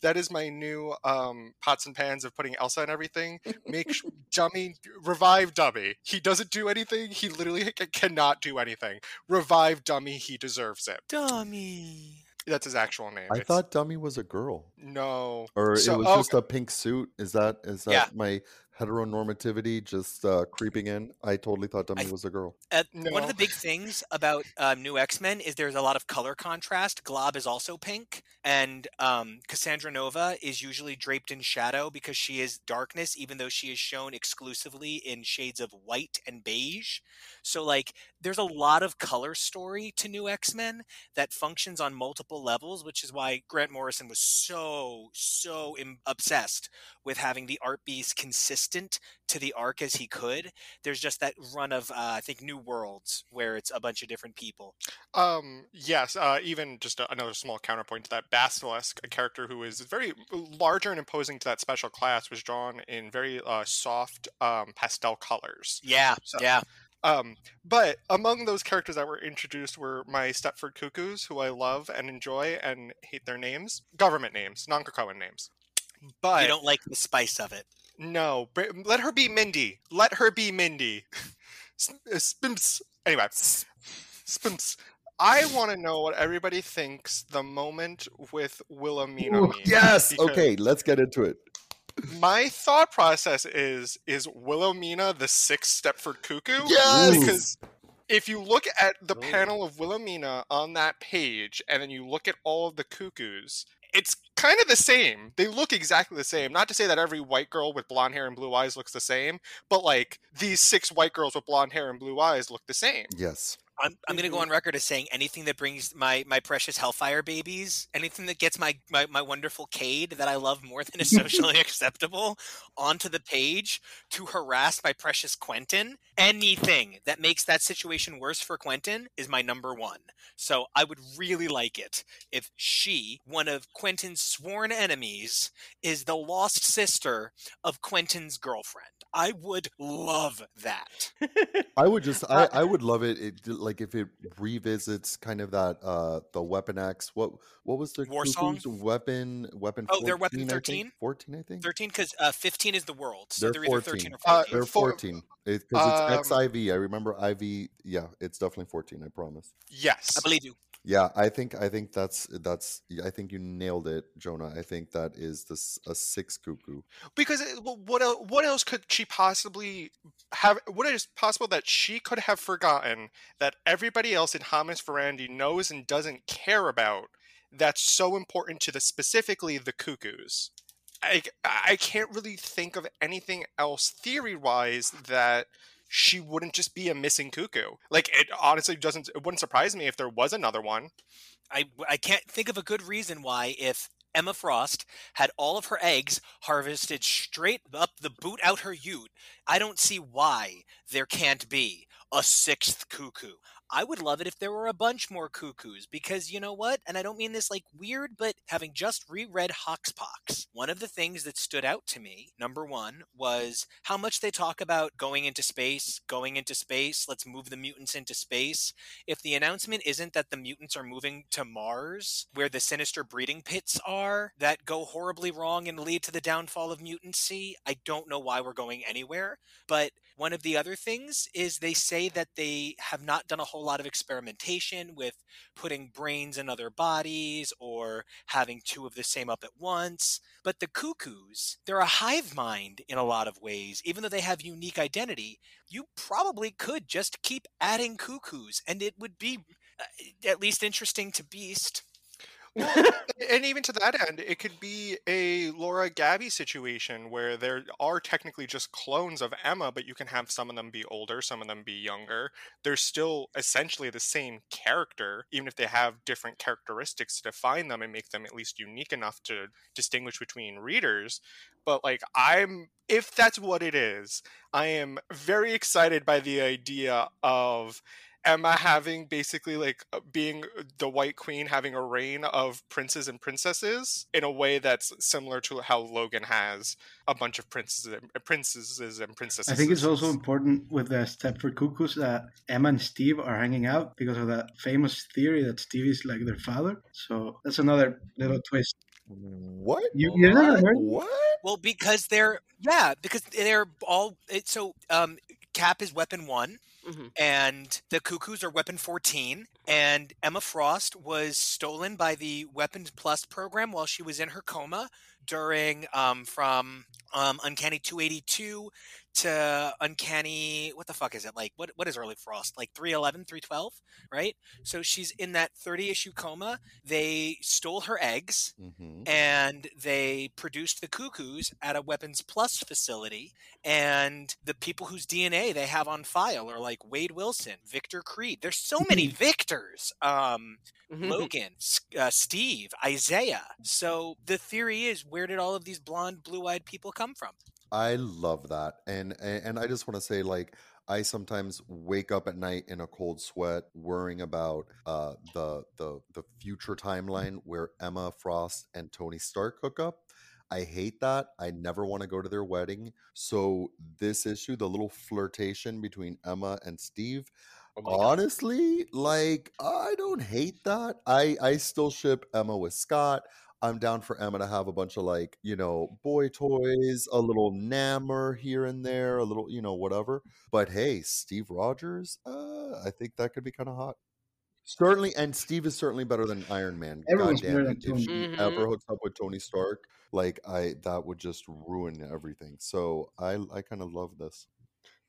That is my new um, pots and pans of putting Elsa and everything. Make Dummy revive Dummy. He doesn't do anything. He literally cannot do anything. Revive Dummy. He deserves it. Dummy. That's his actual name. I It's- thought Dummy was a girl, no. or So- it was oh, just a pink suit. Is that is that Yeah. my heteronormativity just uh, creeping in? I totally thought Dummy I- was a girl. Uh, One of the big things about um, new X Men is there's a lot of color contrast. Glob is also pink, and um, Cassandra Nova is usually draped in shadow because she is darkness, even though she is shown exclusively in shades of white and beige. So, like, there's a lot of color story to new X Men that functions on multiple levels, which is why Grant Morrison was so, so Im- obsessed with having the art be as consistent to the arc as he could there's just that run of uh, I think New Worlds where it's a bunch of different people. Um. Yes. Uh. Even just a, another small counterpoint to that, Basilisk, a character who is very larger and imposing to that special class, was drawn in very uh, soft um, pastel colors. Yeah, So- yeah. Um. But among those characters that were introduced were my Stepford Cuckoos, who I love and enjoy and hate their names, government names, non-Krakoan names. But you don't like the spice of it. no, br- let her be Mindy. Let her be Mindy. [laughs] S- uh, Spimps. Anyway, Spimps. I want to know what everybody thinks the moment with Wilhelmina Ooh, means. yes. because Okay, let's get into it. My thought process is: is Wilhelmina the sixth Stepford Cuckoo? Yes! Because if you look at the Ooh. panel of Wilhelmina on that page, and then you look at all of the cuckoos, it's kind of the same. They look exactly the same. Not to say that every white girl with blonde hair and blue eyes looks the same, but like these six white girls with blonde hair and blue eyes look the same. Yes. I'm, I'm going to go on record as saying anything that brings my, my precious Hellfire babies, anything that gets my, my, my wonderful Cade that I love more than is [laughs] socially acceptable onto the page to harass my precious Quentin, anything that makes that situation worse for Quentin is my number one. So I would really like it if she, one of Quentin's sworn enemies, is the lost sister of Quentin's girlfriend. I would love that. [laughs] I would just I, Uh, I would love it, it like if it revisits kind of that uh the weapon X what what was the War Song? Weapon weapon Oh, they're Weapon 14, I think? 13? 14 I think 13 because uh, 15 is the world. So They're they're, either 14. 13 or Uh, 14. they're 14 because it's Um, XIV I remember IV yeah it's definitely 14 I promise Yes. I believe you. Yeah I think I think that's that's I think you nailed it Jonah I think that is this a six cuckoo because eh, it- what el- what else could she possibly have? What is possible that she could have forgotten that everybody else in Hamas Ferrandi knows and doesn't care about? That's so important to the specifically the cuckoos. I I can't really think of anything else theory wise that she wouldn't just be a missing cuckoo. Like it honestly doesn't. It wouldn't surprise me if there was another one. I, I can't think of a good reason why if Emma Frost had all of her eggs harvested straight up the boot out her ute, I don't see why there can't be a sixth cuckoo. I would love it if there were a bunch more cuckoos because you know what? And I don't mean this like weird, but having just reread Hoxpox, one of the things that stood out to me, number one, was how much they talk about going into space, going into space, let's move the mutants into space. If the announcement isn't that the mutants are moving to Mars, where the sinister breeding pits are that go horribly wrong and lead to the downfall of mutancy, I don't know why we're going anywhere. But one of the other things is they say that they have not done a whole lot of experimentation with putting brains in other bodies or having two of the same up at once. But the cuckoos, they're a hive mind in a lot of ways. Even though they have unique identity, you probably could just keep adding cuckoos and it would be uh, at least interesting to Beast. Well, [laughs] and even to that end, it could be a Laura Gabby situation where there are technically just clones of Emma, but you can have some of them be older, some of them be younger. They're still essentially the same character, even if they have different characteristics to define them and make them at least unique enough to distinguish between readers. But like, I'm, if that's what it is, I am very excited by the idea of Emma having basically like uh, being the White Queen having a reign of princes and princesses in a way that's similar to how Logan has a bunch of princesses and princesses and princesses. I think it's also important with the Stepford Cuckoos that Emma and Steve are hanging out because of that famous theory that Steve is like their father. So that's another little twist. What? You, you never heard? What? Well, because they're yeah, because they're all it, so. Um, Cap is weapon one, Mhm. and the Cuckoos are weapon fourteen. And Emma Frost was stolen by the Weapons Plus program while she was in her coma during um, from um, Uncanny two eighty two to Uncanny what the fuck is it? Like what what is early Frost? Like 311 312 right? So she's in that 30 issue coma. They stole her eggs hmm and they produced the cuckoos at a weapons plus facility and the people whose dna they have on file are like wade wilson victor creed. There's so many [laughs] victors um logan uh, steve isaiah. So the theory is where did all of these blonde blue-eyed people come from I love that, and and and I just want to say, like, I sometimes wake up at night in a cold sweat, worrying about uh, the the the future timeline where Emma Frost and Tony Stark hook up. I hate that. I never want to go to their wedding. So this issue, the little flirtation between Emma and Steve, oh my God. honestly, like I don't hate that. I I still ship Emma with Scott. I'm down for Emma to have a bunch of like, you know, boy toys, a little Namor here and there, a little, you know, whatever. But hey, Steve Rogers, uh, I think that could be kind of hot. Certainly, and Steve is certainly better than Iron Man. Everyone's Goddamn, better than if she Tony. ever hooks up with Tony Stark, like I, that would just ruin everything. So I, I kind of love this.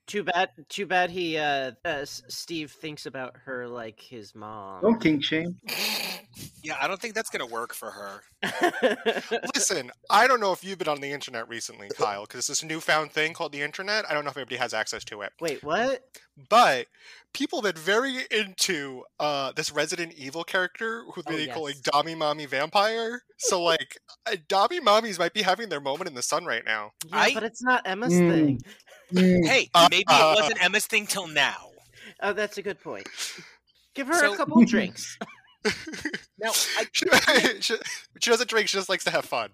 Too bad. Too bad. He uh, uh Steve thinks about her like his mom. Don't kink shame. [laughs] yeah i don't think that's gonna work for her [laughs] Listen, I don't know if you've been on the internet recently, Kyle, because it's this newfound thing called the internet. I don't know if everybody has access to it. Wait, what? But people have been very into uh, this Resident Evil character who Oh, they call like yes. Dami Mommy Vampire. So like uh, Dami Mommies might be having their moment in the sun right now. Yeah, I- but it's not Emma's Mm. thing. Mm, hey maybe it wasn't emma's thing till now Oh, that's a good point. Give her So- a couple drinks. [laughs] now I, she, [laughs] she, she doesn't drink; she just likes to have fun.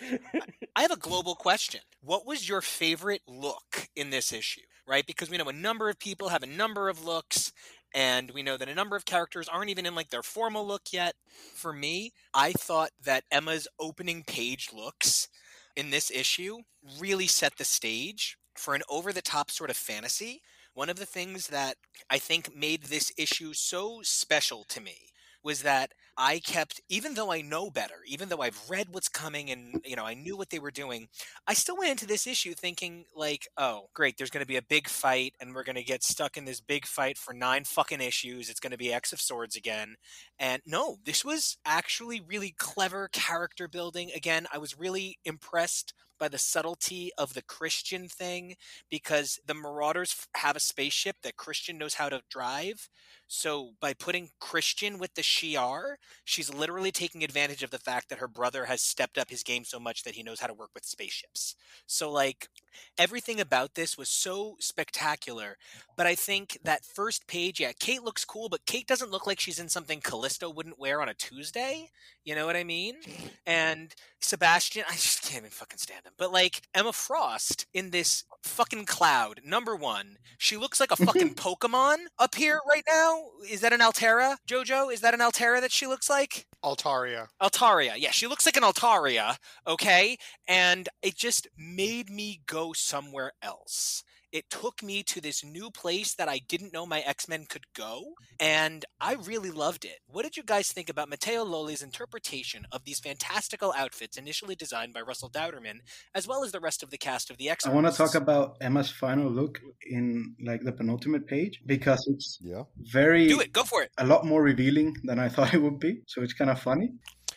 [laughs] I have a global question. What was your favorite look in this issue? Right? Because we know a number of people have a number of looks, and we know that a number of characters aren't even in like their formal look yet. For me, I thought that Emma's opening page looks in this issue really set the stage for an over the top sort of fantasy. One of the things that I think made this issue so special to me was that I kept, even though I know better, even though I've read what's coming and, you know, I knew what they were doing, I still went into this issue thinking, like, oh, great, there's going to be a big fight and we're going to get stuck in this big fight for nine fucking issues. It's going to be X of Swords again. And no, this was actually really clever character building. Again, I was really impressed by the subtlety of the Christian thing because the Marauders have a spaceship that Christian knows how to drive. So by putting Christian with the Shi'ar, she's literally taking advantage of the fact that her brother has stepped up his game so much that he knows how to work with spaceships. So like everything about this was so spectacular. But I think that first page, yeah, Kate looks cool, but Kate doesn't look like she's in something Callisto wouldn't wear on a Tuesday. You know what I mean? And Sebastian, [laughs] I just can't even fucking stand him. But like Emma Frost in this fucking cloud, number one, she looks like a fucking [laughs] Pokemon up here right now. Is that an Altera, Jojo? Is that an Altera that she looks like? Altaria. Altaria. Yeah, she looks like an Altaria, okay? And it just made me go somewhere else. it took me to this new place that I didn't know my X Men could go, and I really loved it. What did you guys think about Matteo Lolli's interpretation of these fantastical outfits initially designed by Russell Dauterman, as well as the rest of the cast of the X Men? I want to talk about Emma's final look in like the penultimate page because it's Yeah. very Do it. Go for it. a lot more revealing than I [laughs] thought it would be. So it's kind of funny,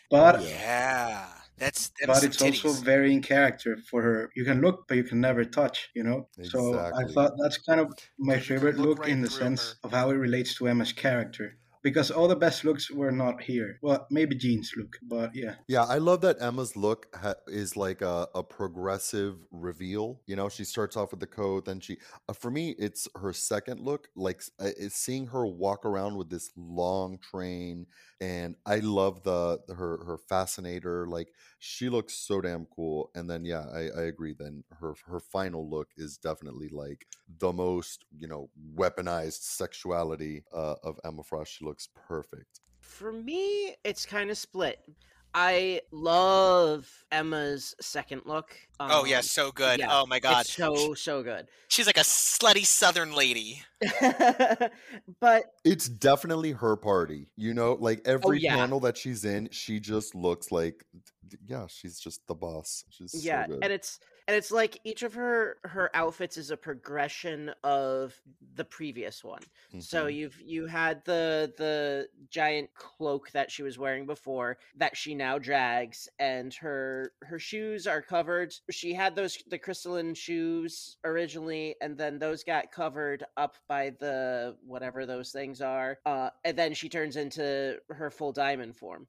but Yeah. Yeah, that's, that's but some it's also titties. very in character for her. You can look, but you can never touch. You know. So I thought that's kind of my Because you can favorite look look right in the sense her. of how it relates to Emma's character. Because all the best looks were not here. Well, maybe Jean's look, but yeah. Yeah, I love that Emma's look ha- is like a, a progressive reveal. You know, she starts off with the coat, then she. Uh, for me, it's her second look. Like uh, seeing her walk around with this long train, and I love the, her her fascinator. Like she looks so damn cool. And then yeah, I, I agree. Then her her final look is definitely like the most you know weaponized sexuality uh, of Emma Frost. She looks perfect. For me, it's kind of split. I love Emma's second look. oh yeah, um, so good. yeah, oh my god, It's so so good. she's like a slutty Southern lady. [laughs] but It's definitely her party. You know, like every yeah. panel that she's in, she just looks like yeah, she's just the boss. She's yeah, so good. and it's and it's like each of her her outfits is a progression of the previous one. So Mhm. you've you had the the giant cloak that she was wearing before that she now drags, and her her shoes are covered. She had those the crystalline shoes originally, and then those got covered up by the whatever those things are. Uh, and then she turns into her full diamond form.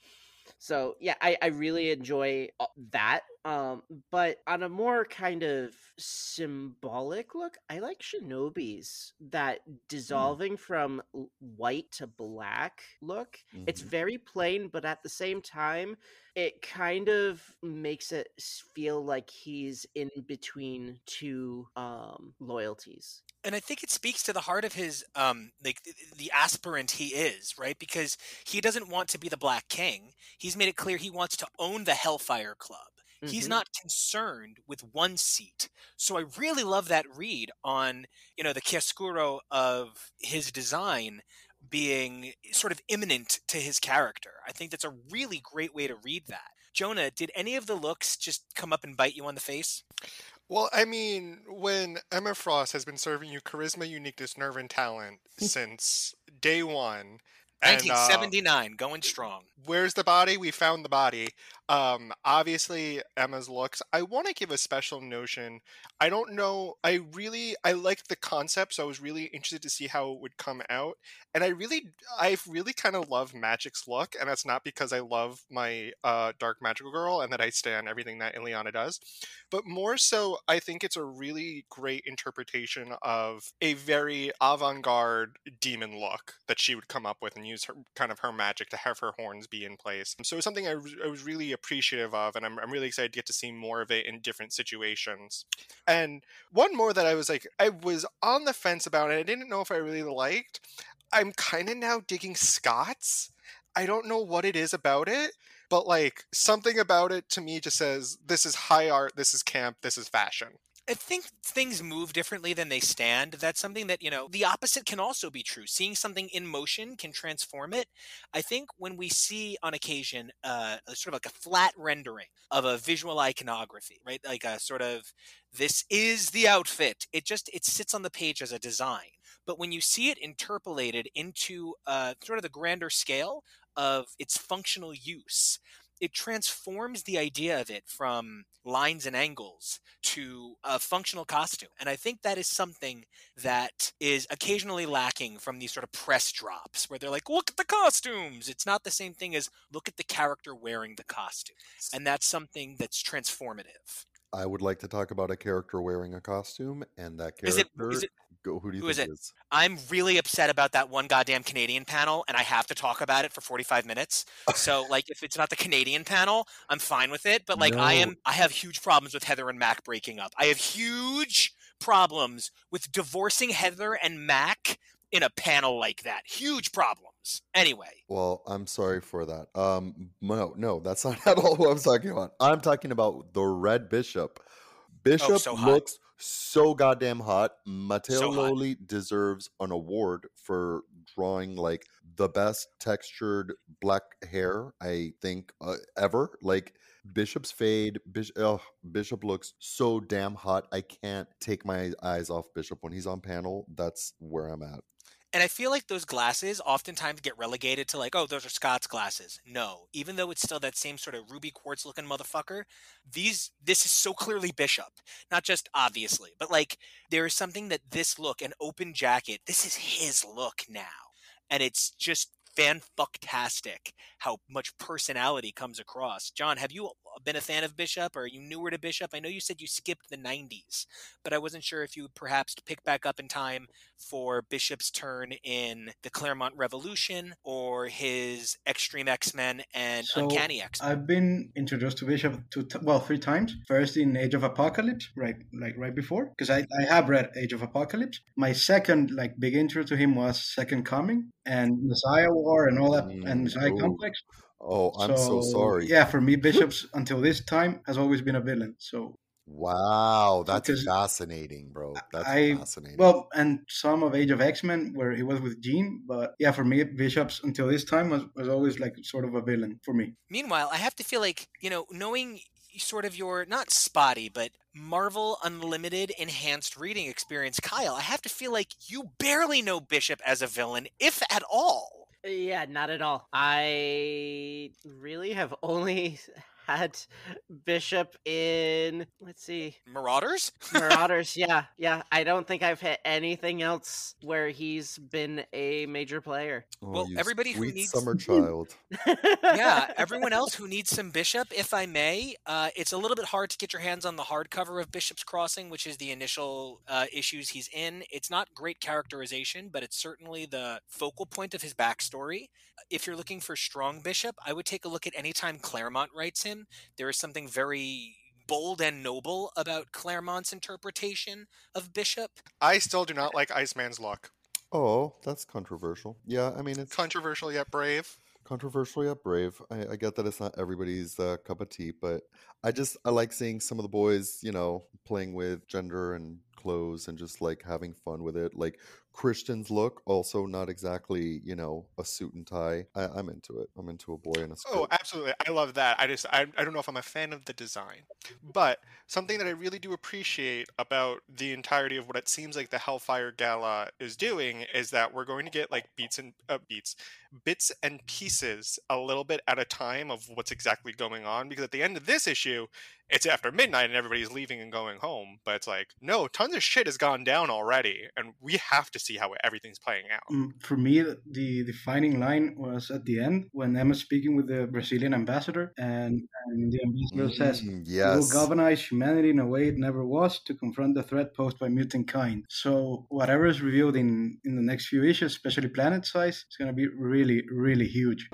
So yeah, I, I really enjoy uh, that. Um, but on a more kind of symbolic look, I like Shinobi's that dissolving from white to black look. It's Mhm. very plain, but at the same time, it kind of makes it feel like he's in between two um loyalties. And I think it speaks to the heart of his um like the aspirant he is, right? Because he doesn't want to be the Black King. He's made it clear he wants to own the Hellfire Club. He's Mhm. not concerned with one seat. So I really love that read on, you know, the chiaroscuro of his design being sort of imminent to his character. I think that's a really great way to read that. Jonah, did any of the looks just come up and bite you on the face? Well, I mean, when Emma Frost has been serving you charisma, uniqueness, nerve, and talent [laughs] since day one, and, uh, 1979, going strong. where's the body? We found the body. Um, obviously, Emma's looks. I want to give a special notion. I don't know. I really I liked the concept, so I was really interested to see how it would come out. And I really, I really kind of love Magic's look, and that's not because I love my uh, Dark Magical Girl and that I stand everything that Illyana does, but more so, I think it's a really great interpretation of a very avant-garde demon look that she would come up with and use her kind of her magic to have her horns be in place. So something I, I was really appreciative of, and I'm, I'm really excited to get to see more of it in different situations. And one more that I was like, I was on the fence about, and I didn't know if I really liked. I'm kind of now digging Scott's. I don't know what it is about it, but like something about it to me just says this is high art, this is camp, this is fashion. I think things move differently than they stand. That's something that, you know, the opposite can also be true. Seeing something in motion can transform it. I think when we see on occasion uh, a sort of like a flat rendering of a visual iconography, right? Like a sort of this is the outfit. It just it sits on the page as a design. But when you see it interpolated into uh, sort of the grander scale of its functional use, it transforms the idea of it from lines and angles to a functional costume. And I think that is something that is occasionally lacking from these sort of press drops where they're like, look at the costumes. It's not the same thing as look at the character wearing the costume. And that's something that's transformative. I would like to talk about a character wearing a costume, and that character. it- is it- go, who do you who is think it? it is? I'm really upset about that one goddamn Canadian panel, and I have to talk about it for 45 minutes. So, like, if it's not the Canadian panel, I'm fine with it. But like, I am, I have huge problems with Heather and Mac breaking up. I have huge problems with divorcing Heather and Mac in a panel like that. Huge problems. Anyway, Well, I'm sorry for that. Um, no, no, that's not [laughs] at all what I'm talking about. I'm talking about the Red Bishop. Bishop Oh, so looks so goddamn hot. Matteo So hot. Deserves an award for drawing like the best textured black hair I think uh, ever. Like Bishop's fade, Bishop, oh, Bishop looks so damn hot. I can't take my eyes off Bishop when he's on panel. That's where I'm at. And I feel like those glasses oftentimes get relegated to like, oh, those are Scott's glasses. No, even though it's still that same sort of ruby quartz looking motherfucker, these this is so [laughs] clearly Bishop. Not just obviously, but like there is something that this look, an open jacket, this is his look now. And it's just fan fucktastic how much personality comes across. John, have you been a fan of Bishop or are you newer to Bishop? I know you said you skipped the 90s, but I wasn't sure if you would perhaps pick back up in time for Bishop's turn in the Claremont Revolution or his Extreme X Men and So, Uncanny X Men. I've been introduced to Bishop two, t- well, three times. First in Age of Apocalypse, right, like right before, because I, I have read Age of Apocalypse. My second like big intro to him was Second Coming and Messiah War and all that, and Mm, Messiah ooh. Complex. Oh, I'm so, sorry. Yeah, for me, [laughs] Bishops until this time has always been a villain. So Wow, that's Because fascinating, bro. That's I- fascinating. well, and some of Age of X Men where he was with Jean, but yeah, for me, Bishops until this time was, was always like sort of a villain for me. Meanwhile, I have to feel like, you know, knowing sort of your not spotty, but Marvel Unlimited enhanced reading experience, Kyle, I have to feel like you barely know Bishop as a villain, if at all. Yeah, not at all. I really have only [laughs] had Bishop in let's see. Marauders? [laughs] Marauders, yeah. Yeah. I don't think I've hit anything else where he's been a major player. Oh, well, you everybody who sweet needs- summer [laughs] child. yeah, [laughs] everyone else who needs some Bishop, if I may, uh, it's a little bit hard to get your hands on the hardcover of Bishop's Crossing, which is the initial uh, issues he's in. It's not great characterization, but it's certainly the focal point of his backstory. If you're looking for strong Bishop, I would take a look at any time Claremont writes him. There is something very bold and noble about Claremont's interpretation of Bishop. I still do not like Iceman's luck. Oh, that's controversial. Yeah, I mean it's Controversial yet brave. controversial yet brave. I, I get that it's not everybody's uh, cup of tea, but I just I like seeing some of the boys, you know, playing with gender and clothes and just like having fun with it. Like Christian's look, also not exactly, you know, a suit and tie. I, I'm into it. I'm into a boy in a skirt. Oh, absolutely. I love that. I just I, I don't know if I'm a fan of the design. But something that I really do appreciate about the entirety of what it seems like the Hellfire Gala is doing is that we're going to get like beats and uh, beats, bits and pieces a little bit at a time of what's exactly going on because at the end of this issue, it's after midnight and everybody's leaving and going home, but it's like, no, tons of shit has gone down already and we have to see how everything's playing out. Mm, For me, the defining line was at the end when Emma's speaking with the Brazilian ambassador, and, and the ambassador says, Mm, "We will galvanize humanity in a way it never was to confront the threat posed by mutant kind." So whatever is revealed in in the next few issues, especially planet size, it's gonna be really, really huge.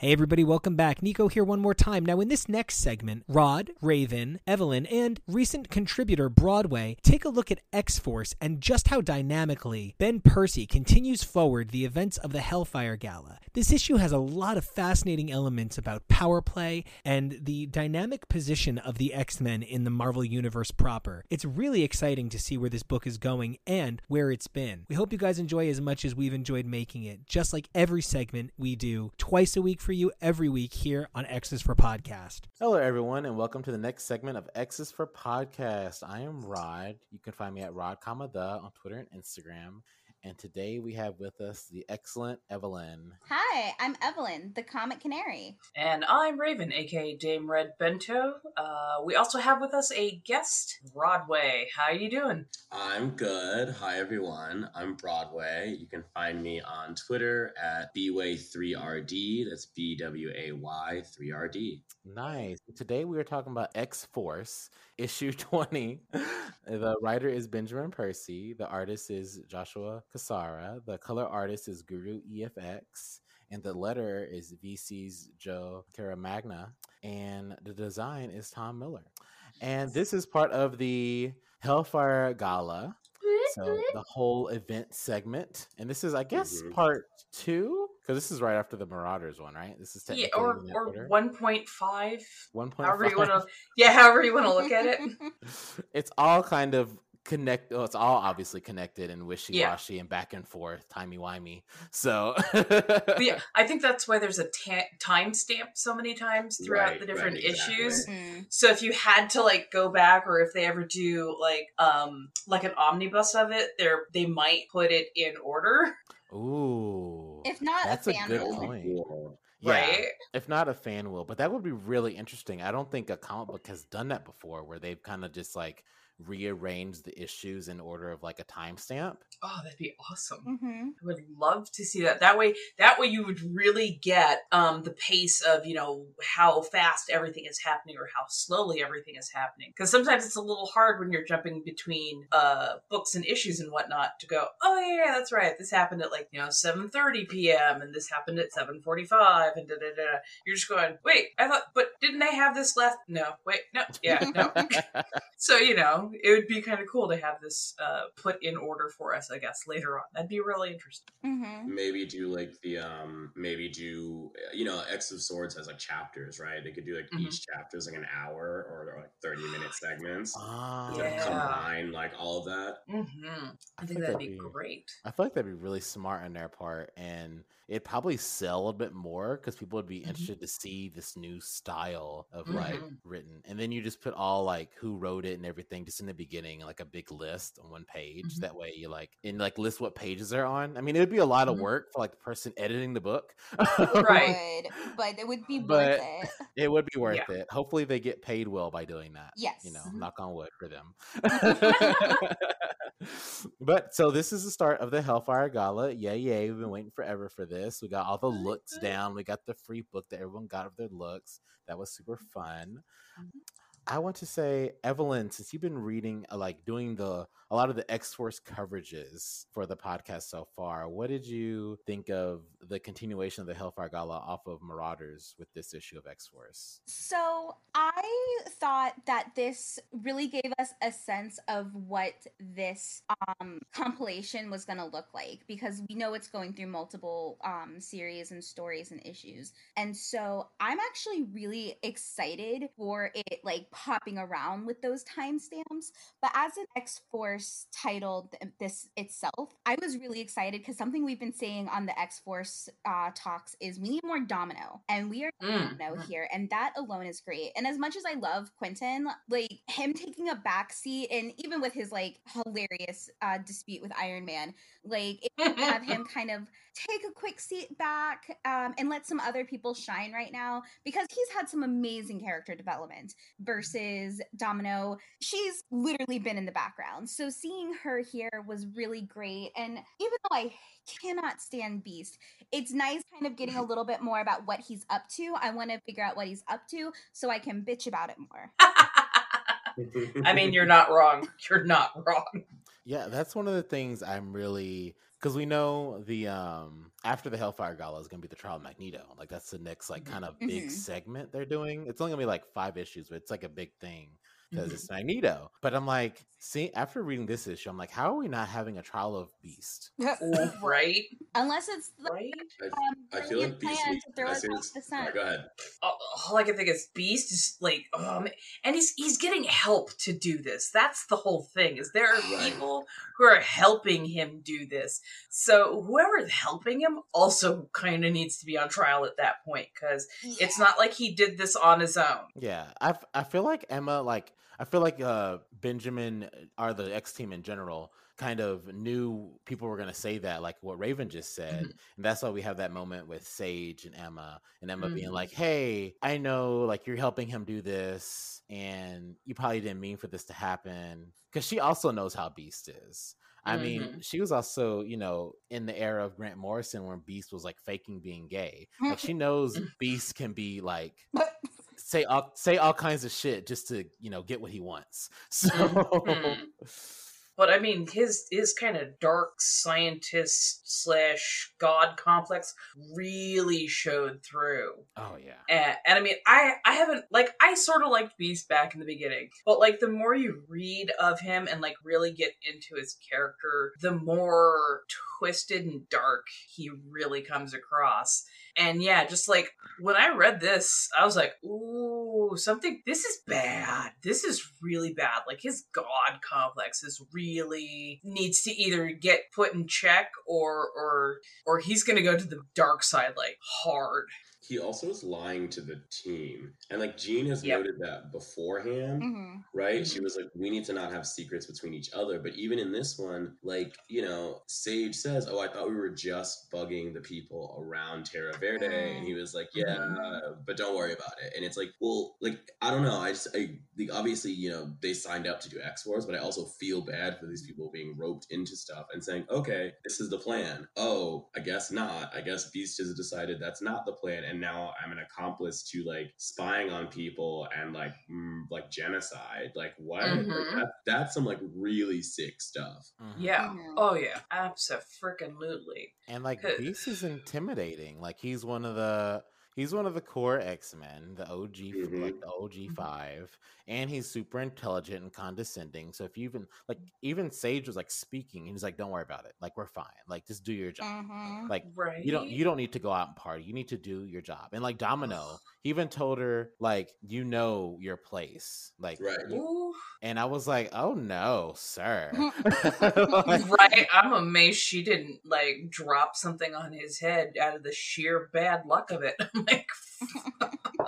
Hey everybody, welcome back. Nico here one more time. Now, in this next segment, Rod, Raven, Evelyn, and recent contributor Broadway take a look at X Force and just how dynamically Ben Percy continues forward the events of the Hellfire Gala. This issue has a lot of fascinating elements about power play and the dynamic position of the X Men in the Marvel Universe proper. It's really exciting to see where this book is going and where it's been. We hope you guys enjoy as much as we've enjoyed making it, just like every segment we do twice a week for you every week here on X's for Podcast. Hello, everyone, and welcome to the next segment of X's for Podcast. I am Rod. You can find me at Rod, comma the on Twitter and Instagram. And today we have with us the excellent Evelyn. Hi, I'm Evelyn, the Comic Canary. And I'm Raven, aka Dame Red Bento. Uh, we also have with us a guest, Broadway. How are you doing? I'm good. Hi, everyone. I'm Broadway. You can find me on Twitter at bway3rd. That's B W A Y 3RD. Nice. Today we are talking about X Force, issue [laughs] 20. the writer is Benjamin Percy. The artist is Joshua Cassara. The color artist is Guru EFX. And the letter is VC's Joe Caramagna. And the design is Tom Muller. And this is part of the Hellfire Gala. So the whole event segment. And this is, I guess, Mhm. part two Because this is right after the Marauders one, right? This is Yeah, or in or order. one point five. One point However you want to, yeah, however you want to look at it. [laughs] it's all kind of connect. Oh, it's all obviously connected and wishy Yeah. washy and back and forth, timey wimey. So yeah, [laughs] I think that's why there's a ta- timestamp so many times throughout Right, the different right, exactly. issues. Mhm. So if you had to like go back, or if they ever do like um like an omnibus of it, they're they might put it in order, Ooh, If not that's a a good will. point. Cool. Yeah, right? if not a fan will, but that would be really interesting. I don't think a comic book has done that before, where they've kind of just like rearranged the issues in order of like a timestamp. Oh, that'd be awesome. Mhm. I would love to see that. That way, that way you would really get um, the pace of you know how fast everything is happening or how slowly everything is happening. Because sometimes it's a little hard when you're jumping between uh, books and issues and whatnot to go. Oh yeah, yeah, that's right. This happened at like you know 7:30 p.m. and this happened at 7:45 and da da da. You're just going, wait, I thought, but didn't I have this left? No, wait, no, yeah, no. [laughs] [laughs] so you know, it would be kind of cool to have this uh, put in order for us. I guess later on, that'd be really interesting. Mhm. Maybe do like the um maybe do you know X of Swords has like chapters, right? They could do like Mhm. each chapter is like an hour or like 30 minute segments. Ah, To Yeah. combine like all of that. Mm-hmm. I I think think that'd that'd be be- great. I feel like that'd be really smart on their part, and it'd probably sell a bit more because people would be Mhm. interested to see this new style of like Mhm. written. And then you just put all like who wrote it and everything just in the beginning, like a big list on one page. Mhm. That way you like and like list what pages they're on. I mean, it would be a lot of Mhm. work for like the person editing the book. [laughs] Right. [laughs] Would, but it would be But- worth it. [laughs] It would be worth Yeah. it. Hopefully, they get paid well by doing that. Yes. You know, Mhm. knock on wood for them. but so this is the start of the Hellfire Gala. Yay, yay. We've been waiting forever for this. We got all the looks down. We got the free book that everyone got of their looks. That was super fun. I want to say, Evelyn, since you've been reading, uh, like doing the a lot of the X Force coverages for the podcast so far, what did you think of the continuation of the Hellfire Gala off of Marauders with this issue of X Force? So I thought that this really gave us a sense of what this um, [laughs] compilation was going to look like because we know it's going through multiple um, series and stories and issues, and so I'm actually really excited for it like popping around with those timestamps. But as an X Force titled th- this itself, I was really excited because something we've been saying on the X Force uh, talks is we need more Domino, and we are Mm, Domino mm. here, and that alone is great. And as much as I love Quentin, like him taking a back seat, and even with his like hilarious uh, dispute with Iron Man, like have him [laughs] kind of take a quick seat back um, and let some other people shine right now because he's had some amazing character development versus Domino. She's literally been in the background. So seeing her here was really great. And even though I cannot stand Beast, it's nice kind of getting a little bit more about what he's up to. I want to figure out what he's up to so I can bitch about it more. [laughs] I mean, you're not wrong. You're not wrong. Yeah, that's one of the things I'm really because we know the um after the Hellfire Gala is gonna be the trial of Magneto. Like that's the next like kind of big Mhm. segment they're doing. It's only gonna be like five issues, but it's like a big thing because Mhm. it's Magneto. But I'm like, see, after reading this issue, I'm like, how are we not having a trial of Beast? [laughs] right? Unless it's the Right? um, I feel like Beast plan needs- to throw I us off the Alright, scent. go ahead. all, all I can think is Beast is like, um, and he's he's getting help to do this. That's the whole thing. Is there are Right. people who are helping him do this. So whoever's helping him also kind of needs to be on trial at that point because it's not like he did this on his own. Yeah, I, I feel like Emma like I feel like uh Benjamin or the X team in general kind of knew people were gonna say that, like what Raven just said, Mhm. and that's why we have that moment with Sage and Emma, and Emma being Mhm. like, "Hey, I know like you're helping him do this, and you probably didn't mean for this to happen," because she also knows how Beast is. I mean, Mhm. she was also, you know, in the era of Grant Morrison when Beast was like faking being gay. Like she knows [laughs] Beast can be like say all say all kinds of shit just to you know get what he wants. [laughs] So Mhm. But I mean, his his kind of dark scientist slash god complex really showed through. Oh yeah. And, and I mean, I I haven't like I sort of liked Beast back in the beginning, but like the more you read of him and like really get into his character, the more twisted and dark he really comes across. And yeah, just like when I read this, I was like, ooh, something, this is bad. This is really bad. Like his God complex is really needs to either get put in check or, or, or he's going to go to the dark side like hard. He also is lying to the team. And like Jean has Yep. noted that beforehand, hmm right? She was like, we need to not have secrets between each other. But even in this one, like, you know, Sage says, Oh, I thought we were just bugging the people around Terra Verde. And he was like, Yeah, Mhm. but don't worry about it. And it's like, well, like, I don't know. I just, I like, obviously, you know, they signed up to do X Wars, but I also feel bad for these people being roped into stuff and saying, Okay, this is the plan. Oh, I guess not. I guess Beast has decided that's not the plan. And now I'm an accomplice to like spying on people and like, mm, like genocide. Like, what? Like, Mhm. that, that's some like really sick stuff. Mhm. Yeah. Oh yeah. Absolutely. And like Good. Beast is intimidating. Like he's one of the he's one of the core X Men, the OG, f- Mhm. like the OG five, and he's super intelligent and condescending. So if you even like even Sage was like speaking, and he's like, "Don't worry about it. Like we're fine. Like just do your job. hmm Like Right. you don't you don't need to go out and party. You need to do your job." And like Domino, he even told her like, "You know your place." Like Right. you- and I was like, "Oh no, sir." [laughs] [laughs] Like, right. I'm amazed she didn't like drop something on his head out of the sheer bad luck of it. [laughs] Like.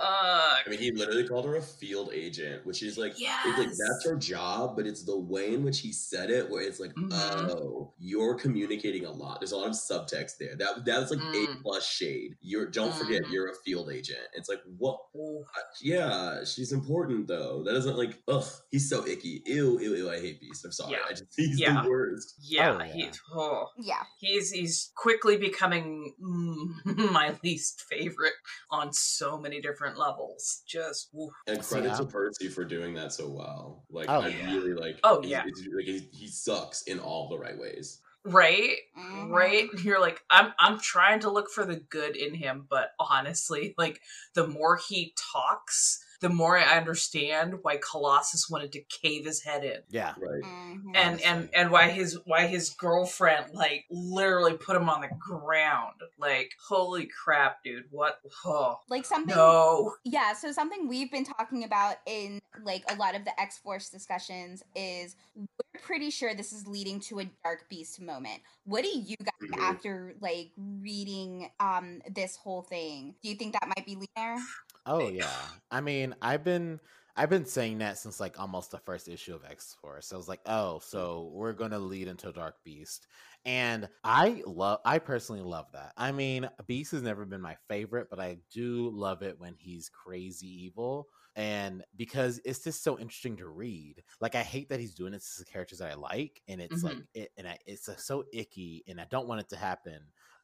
I mean, he literally called her a field agent, which is like, it's like that's her job, but it's the way in which he said it, where it's like, Mhm. oh, you're communicating a lot. There's a lot of subtext there. That that's like Mm. A plus shade. You're don't forget Mhm. you're a field agent. It's like what? Ooh. Yeah, she's important though. That doesn't like, ugh, he's so icky. Ew, ew, ew. I hate Beast. I'm sorry. Yeah. I just he's Yeah. the worst. Yeah, Oh, yeah. he's oh, Yeah. he's he's quickly becoming mm, [laughs] my least favorite on so many different levels. Just oof. And See, credit to Percy for doing that so well. Like, Oh, I yeah. really like. Oh, he's- yeah. it's- like he, he sucks in all the right ways. right, Mhm. right. You're like I'm I'm trying to look for the good in him, but honestly, like the more he talks, the more I understand why Colossus wanted to cave his head in. yeah. Right. Mhm. and and and why his why his girlfriend like literally put him on the ground like holy crap dude what oh Like something no Yeah, so something we've been talking about in like a lot of the X Force discussions is we're pretty sure this is leading to a Dark Beast moment. What do you guys Mhm. after like reading um this whole thing? Do you think that might be leading there? Oh yeah. I mean, I've been I've been saying that since like almost the first issue of X Force. I was like, oh, so we're gonna lead into Dark Beast. And I love I personally love that. I mean, Beast has never been my favorite, but I do love it when he's crazy evil. And because it's just so interesting to read. Like I hate that he's doing this to the characters that I like, and it's like it, and I, it's uh, so icky, and I don't want it to happen.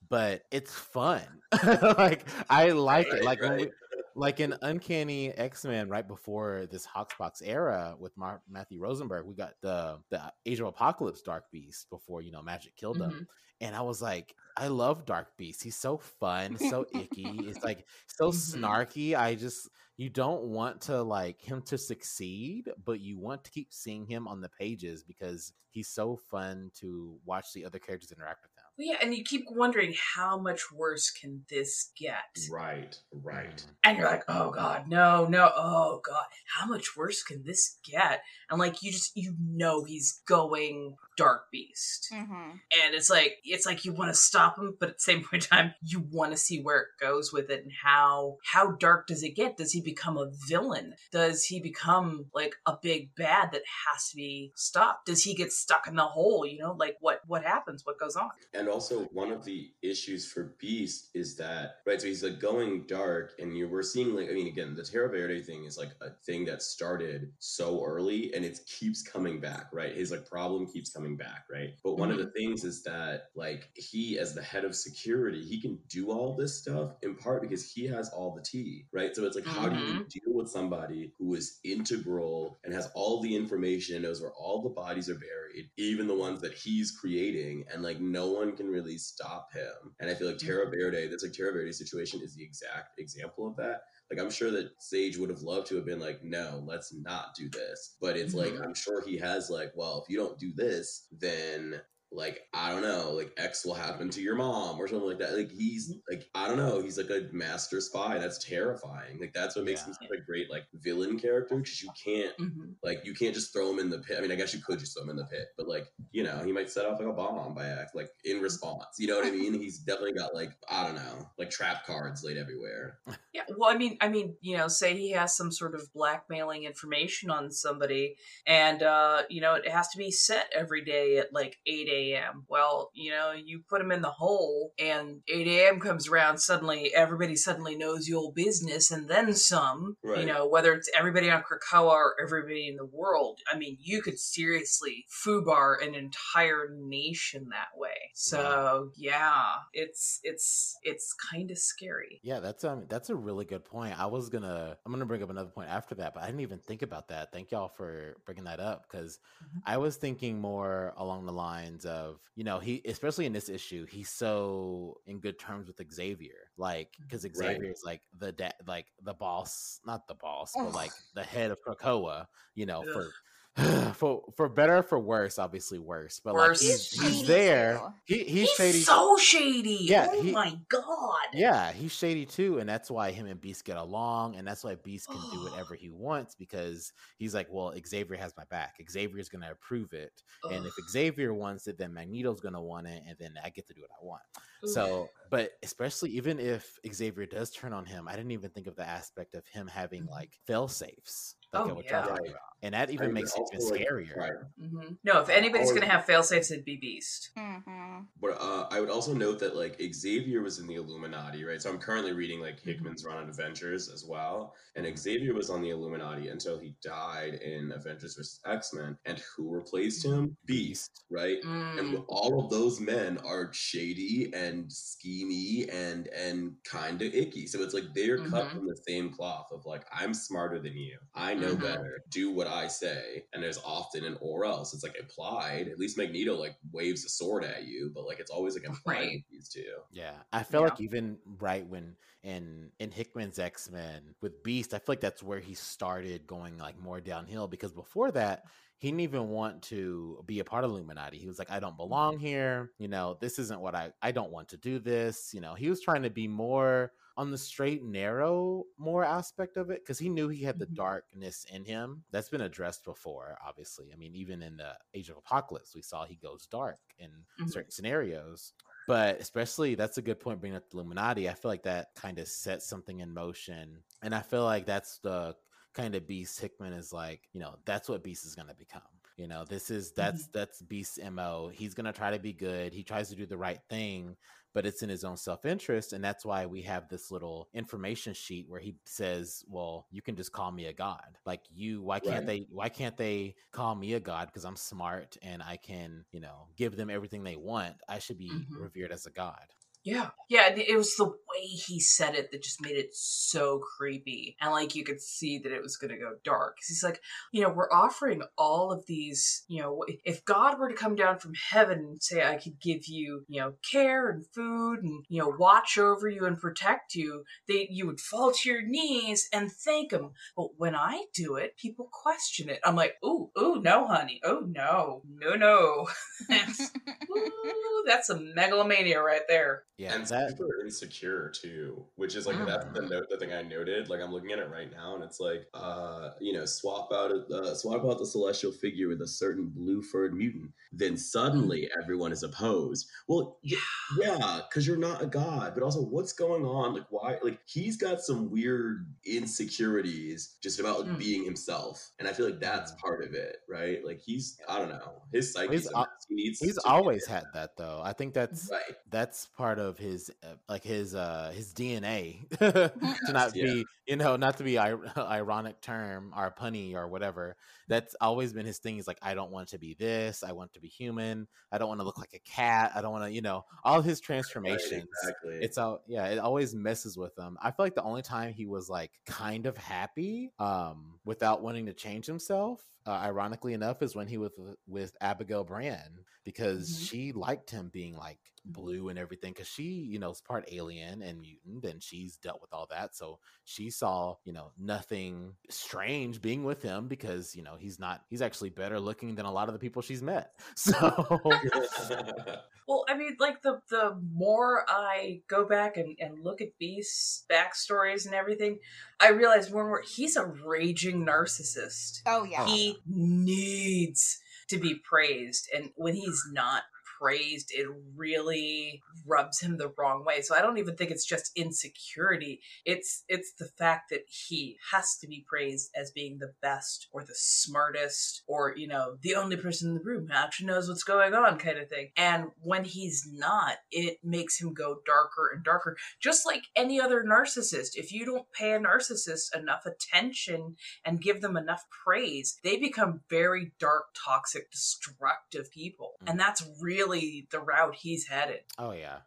But it's fun. [laughs] like I like it. Right, Like when we, right. Like in Uncanny X Men, right before this HoX/PoX era with Mar- Matthew Rosenberg, we got the the Age of Apocalypse Dark Beast before you know Magik killed him, Mhm. and I was like, I love Dark Beast. He's so fun, so icky. It's like so Mhm. snarky. I just you don't want to like him to succeed, but you want to keep seeing him on the pages because he's so fun to watch the other characters interact with him. Well, yeah and you keep wondering how much worse can this get Right. Right. Mhm. and you're like oh god no no oh god how much worse can this get and like you just you know he's going dark beast Mm-hmm. and it's like it's like you want to stop him but at the same [laughs] point in time you want to see where it goes with it and how how dark does it get does he become a villain does he become like a big bad that has to be stopped does he get stuck in the hole you know like what what happens what goes on And also, one of the issues for Beast is that, right? So he's like going dark, and you we're seeing like, I mean, again, the Terra Verde thing is like a thing that started so early, and it keeps coming back, right? His like problem keeps coming coming back, right? But one of mm-hmm. the things is that like he as the head of security, he can do all this stuff in part because he has all the tea, right? So it's like how do you mm-hmm. deal with somebody who is integral and has all the information, knows where all the bodies are buried, even the ones that he's creating, and like no one can really stop him. And I feel like mm-hmm. Terra Verde, that's like Terra Verde situation is the exact example of that. Like I'm sure that Sage would have loved to have been like, no, let's not do this. But it's like Mhm. I'm sure he has like, well, if you don't do this, then like I don't know, like X will happen to your mom or something like that. Like he's like I don't know, he's like a master spy. That's terrifying. Like that's what makes him such a great like villain character because you can't Mhm. like you can't just throw him in the pit. I mean, I guess you could just throw him in the pit, but like you know, he might set off like a bomb by act like in response. You know what I mean? [laughs] He's definitely got like I don't know, like trap cards laid everywhere. Yeah, well, I mean, I mean, you know, say he has some sort of blackmailing information on somebody, and uh, you know, it has to be set every day at like eight a.m. Well, you know, you put them in the hole, and eight a.m. comes around. Suddenly, everybody suddenly knows your business, and then some. You know, whether it's everybody on Krakoa or everybody in the world. I mean, you could seriously foobar an entire nation that way. So yeah, it's it's it's kind of scary. Yeah, that's um that's a really good point. I was gonna I'm gonna bring up another point after that, but I didn't even think about that. Thank y'all for bringing that up because I was thinking more along the lines of you know he especially in this issue he's so in good terms with Xavier, like mm, because Xavier is like the da- like the boss, not the boss, but like the head of Krakoa. You know Ugh. for. [sighs] For for better or for worse, obviously worse, but Worse. like he's, He's he's there. He, he's, He's shady. so shady. Yeah, oh he- my god. Yeah, he's shady too, and that's why him and Beast get along, and that's why Beast can do [gasps] whatever he wants because he's like, well, Xavier has my back. Xavier's gonna approve it, and if Xavier wants it, then Magneto's gonna want it, and then I get to do what I want. Oof. So, but especially even if Xavier does turn on him, I didn't even think of the aspect of him having Mhm. like fail safes, like Oh, what yeah. y'all talking Right. and that even Right, makes but it even also, like, scarier. right. Mhm. No, if anybody's gonna have fail safes, it'd be Beast. Mhm. But uh, I would also note that like Xavier was in the Illuminati, right? So I'm currently reading like Hickman's run on Avengers as well, and Xavier was on the Illuminati until he died in Avengers vs X Men. And who replaced him? Beast, right? And Mm. all of those men are shady and schemy and and kind of icky. So it's like they're cut Mhm. from the same cloth of like I'm smarter than you. I know Mhm. better. Do what I say. And there's often an or else. It's like implied. At least Magneto like waves a sword at you, but like it's always like implied Right. with these two. Yeah, I feel Yeah. like even right when in in Hickman's X Men with Beast, I feel like that's where he started going like more downhill because before that he didn't even want to be a part of Illuminati. He was like, I don't belong here. You know, this isn't what I I don't want to do this. You know, he was trying to be more on the straight and narrow more aspect of it because he knew he had the Mhm. darkness in him that's been addressed before obviously. I mean even in the age of apocalypse we saw he goes dark in Mhm. certain scenarios but especially that's a good point bringing up the illuminati i feel like that kind of sets something in motion and i feel like that's the kind of beast hickman is like you know that's what beast is going to become you know? This is that's that's beast's mo he's going to try to be good. He tries to do the right thing but it's in his own self-interest and that's why we have this little information sheet where he says well you can just call me a god like you why can't Right. they why can't they call me a god because i'm smart and i can you know give them everything they want i should be Mhm. revered as a god Yeah, yeah. It was the way he said it that just made it so creepy, and like you could see that it was going to go dark. he's like, you know, we're offering all of these. You know, if God were to come down from heaven and say, I could give you, you know, care and food and you know, watch over you and protect you, they you would fall to your knees and thank him. But when I do it, people question it. I'm like, ooh, ooh, no, honey, oh no, no, no. [laughs] That's, [laughs] ooh, that's a megalomania right there. Yeah and that super insecure too, which is like that's the note, the thing I noted. Like I'm looking at it right now, and it's like, uh, you know, swap out uh, swap out the celestial figure with a certain blue furred mutant, then suddenly everyone is opposed. Well, yeah, yeah, because you're not a god, but also what's going on? Like why? Like he's got some weird insecurities just about Mm. being himself, and I feel like that's part of it, right? Like he's I don't know, his psyche. He's al- He needs he's always had that though i think that's right. that's part of of his uh, like his uh his DNA [laughs] to not Yeah. be you know not to be ir- [laughs] ironic term or punny or whatever. That's always been his thing. He's like, I don't want to be this. I want to be human. I don't want to look like a cat. I don't want to you know all his Right, transformations. exactly. It's all yeah. It always messes with him. I feel like the only time he was like kind of happy, um, without wanting to change himself, uh, ironically enough, is when he was with, with Abigail Brand because Mhm. she liked him being like blue and everything because she, you know, is part alien and mutant and she's dealt with all that. So she saw, you know, nothing strange being with him because you know he's not. He's actually better looking than a lot of the people she's met. [laughs] So [laughs] Well, I mean, like the the more I go back and, and look at Beast's backstories and everything, I realize more and more he's a raging narcissist. Oh yeah. He needs to be praised, and when he's not praised, it really rubs him the wrong way. So I don't even think it's just insecurity. It's it's the fact that he has to be praised as being the best or the smartest or, you know, the only person in the room who actually knows what's going on kind of thing. And when he's not, it makes him go darker and darker. Just like any other narcissist. If you don't pay a narcissist enough attention and give them enough praise, they become very dark, toxic, destructive people. And mm. that's really the route he's headed. Oh yeah.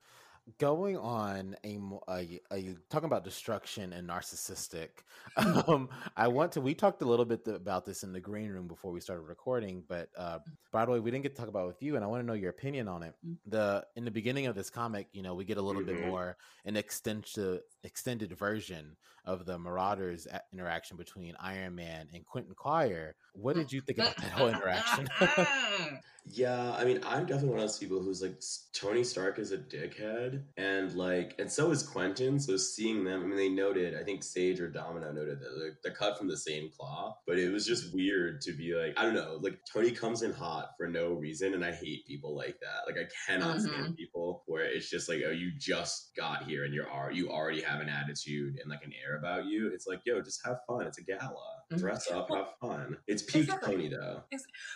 Going on a, mo- a, a talking about destruction and narcissistic. [laughs] Um, I want to. We talked a little bit th- about this in the green room before we started recording, but uh, by the way, we didn't get to talk about it with you, and I want to know your opinion on it. Mm. The in the beginning of this comic, you know, we get a little bit Mhm. more an extended extended version of the Marauders uh, interaction between Iron Man and Quentin Quire. What did you think about that whole interaction? [laughs] [laughs] Yeah, I mean, I'm definitely one of those people who's like Tony Stark is a dickhead, and like, and so is Quentin. So seeing them, I mean, they noted. I think Sage or Domino noted that they're, they're cut from the same cloth, but it was just weird to be like, I don't know, like Tony comes in hot for no reason, and I hate people like that. Like, I cannot stand mm-hmm. people where it's just like, oh, you just got here and you're al- you already have an attitude and like an air about you. It's like, yo, just have fun. It's a gala. Mhm. Dress up, Well, have fun. It's peak exactly. Tony though.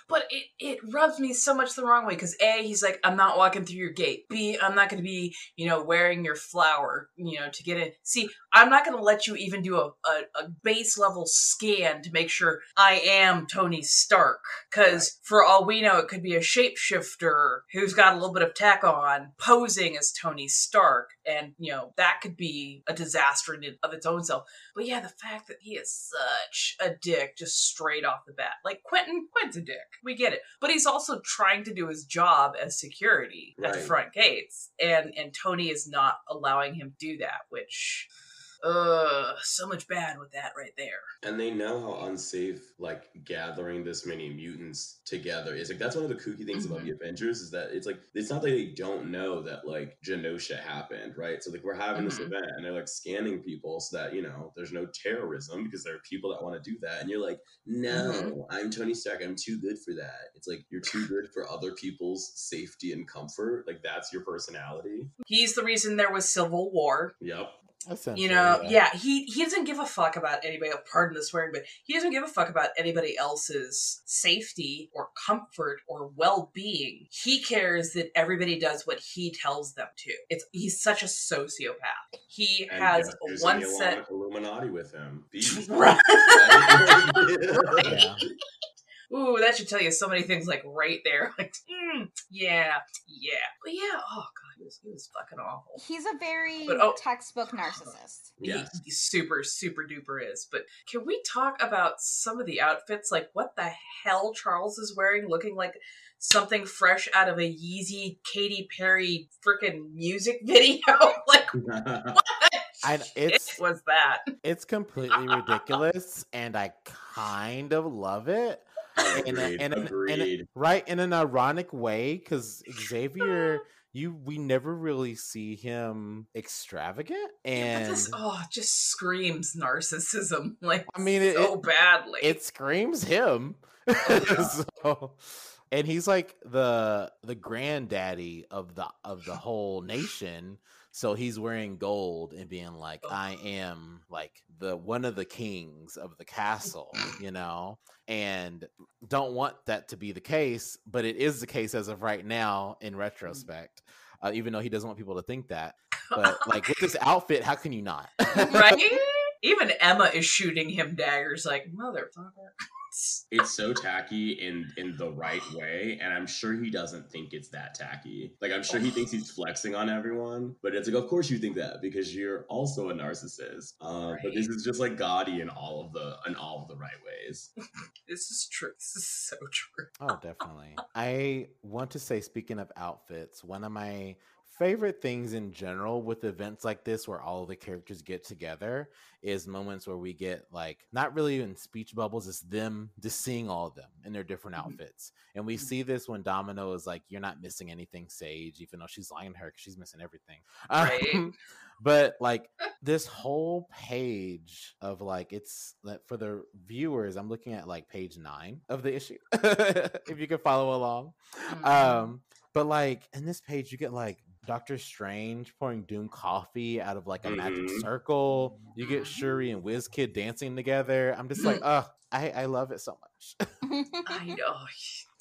But it, it rubs me so much the wrong way because A, he's like, I'm not walking through your gate. B, I'm not going to be, you know, wearing your flower, you know, to get in. See, I'm not going to let you even do a, a, a base level scan to make sure I am Tony Stark. Because for all we know, it could be a shapeshifter who's got a little bit of tech on posing as Tony Stark. And, you know, that could be a disaster in of its own self. But yeah, the fact that he is such a dick just straight off the bat. Like Quentin, Quentin's a dick. We get it. But he's also trying to do his job as security at the front gates. And and Tony is not allowing him do that, which uh so much bad with that right there. And they know how unsafe like gathering this many mutants together is. Like that's one of the kooky things about Mhm. the Avengers is that it's like it's not that they don't know that like Genosha happened, right? So like we're having this Mhm. event and they're like scanning people so that you know there's no terrorism because there are people that want to do that, and you're like, no, Mm-hmm. I'm Tony Stark, I'm too good for that. It's like you're too good for other people's safety and comfort. Like that's your personality. He's the reason there was civil war. Yep. Essentially, You know, yeah. he he doesn't give a fuck about anybody. Pardon the swearing, but he doesn't give a fuck about anybody else's safety or comfort or well being. He cares that everybody does what he tells them to. It's he's such a sociopath. He And has Jeff is one set. Illuminati with him. [laughs] Right. [laughs] Right? Yeah. Ooh, that should tell you so many things. Like right there, [laughs] like mm, yeah, yeah, but yeah. Oh god, he was he was fucking awful. He's a very But, oh- textbook [sighs] narcissist. Yes. He, he super super duper is. But can we talk about some of the outfits? Like what the hell Charles is wearing, looking like something fresh out of a Yeezy Katy Perry freaking music [laughs] video. [laughs] like [laughs] what I, it's shit was that? it's completely ridiculous, and I kind of love it. in, a, Agreed, in, an, in a- agreed. right in an ironic way because Xavier, you we never really see him extravagant, and this oh just screams narcissism. [laughs] Like I mean, it- so it- badly. it screams him. Oh, [laughs] so, and he's like the the granddaddy of the of the whole nation. So he's wearing gold and being like, I am like the one of the kings of the castle, [laughs] you know, and don't want that to be the case, but it is the case as of right now in retrospect. uh, even though he doesn't want people to think that. [laughs] But like with this outfit, how can you not? right? Even Emma is shooting him daggers like, motherfucker. [laughs] it's so tacky in in the right way and i'm sure he doesn't think it's that tacky like i'm sure he thinks he's flexing on everyone but it's like of course you think that because you're also a narcissist uh, but this is just like gaudy in all of the in all of the right ways [laughs] This is true. This is so true. Oh, definitely. I want to say, speaking of outfits, one of my favorite things in general with events like this where all the characters get together is moments where we get like not really in speech bubbles it's them just seeing all of them in their different outfits. And we see this when domino is like you're not missing anything sage even though she's lying to her because she's missing everything. [laughs] Right. Um, but like this whole page of like it's for the viewers i'm looking at like page nine of the issue [laughs] if you can follow along. Um but like in this page you get like doctor strange pouring doom coffee out of like a magic Mhm. circle you get shuri and Wiz Kid dancing together i'm just like [laughs] oh i i love it so much [laughs] I know. [sighs]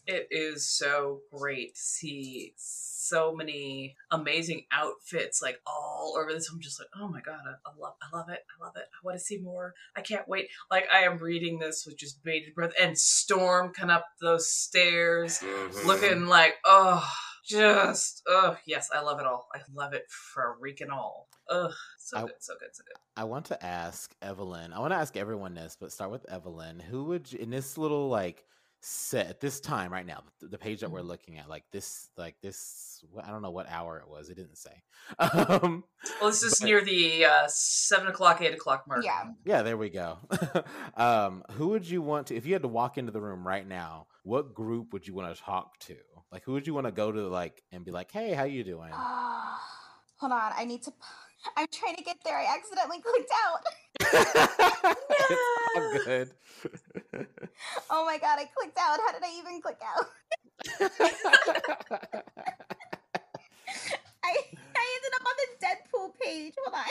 It is so great to see so many amazing outfits like all over this. I'm just like, oh my god, I, I love I love it. I love it. I want to see more. I can't wait. Like I am reading this with just bated breath and Storm coming up those stairs Mhm. looking like, oh just oh yes, I love it all. I love it for freaking all. Ugh, so I- good, so good, so good. I want to ask Evelyn. I want to ask everyone this, but start with Evelyn. Who would you, in this little like set at this time right now, the, the page that we're looking at, like this, like this. I don't know what hour it was. It didn't say. [laughs] Um, Well, this is but- near the uh, seven o'clock, eight o'clock mark. yeah. yeah, there we go. [laughs] um, who would you want to? If you had to walk into the room right now, what group would you want to talk to? Like, who would you want to go to, like, and be like, "Hey, how you doing?" Ah, hold on, I need to. I'm trying to get there. I accidentally clicked out. [laughs] [laughs] all good. [laughs] Oh my god, I clicked out. How did I even click out? I I ended up on the Deadpool page. Hold on.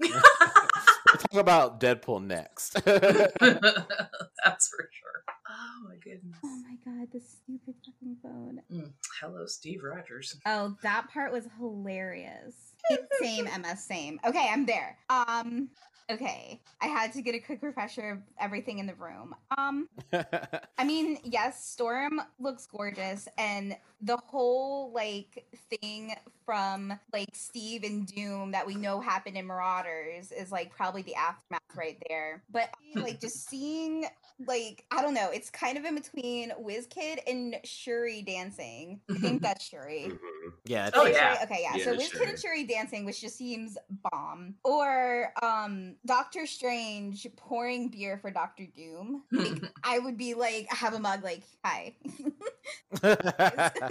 [laughs] we'll talk about Deadpool next. [laughs] That's for sure. Oh my goodness. Oh my god, this stupid fucking phone. Mm, Hello, Steve Rogers. Oh, that part was hilarious. [laughs] Same, MS, same. Okay, I'm there. Um, okay. I had to get a quick refresher of everything in the room. Um, [laughs] I mean, yes, Storm looks gorgeous, and the whole like thing from like Steve and Doom that we know happened in Marauders is like probably the aftermath right there. But [laughs] like just seeing like I don't know, it's kind of in between WizKid and Shuri dancing. I think [laughs] that's Shuri. Mhm. Yeah, it's Oh, Like, yeah. Okay, yeah. Yeah, so with WizKid and Shuri. Shuri dancing, which just seems bomb. Or um Doctor Strange pouring beer for Doctor Doom. Like, [laughs] I would be like, have a mug, like, hi. [laughs] [laughs]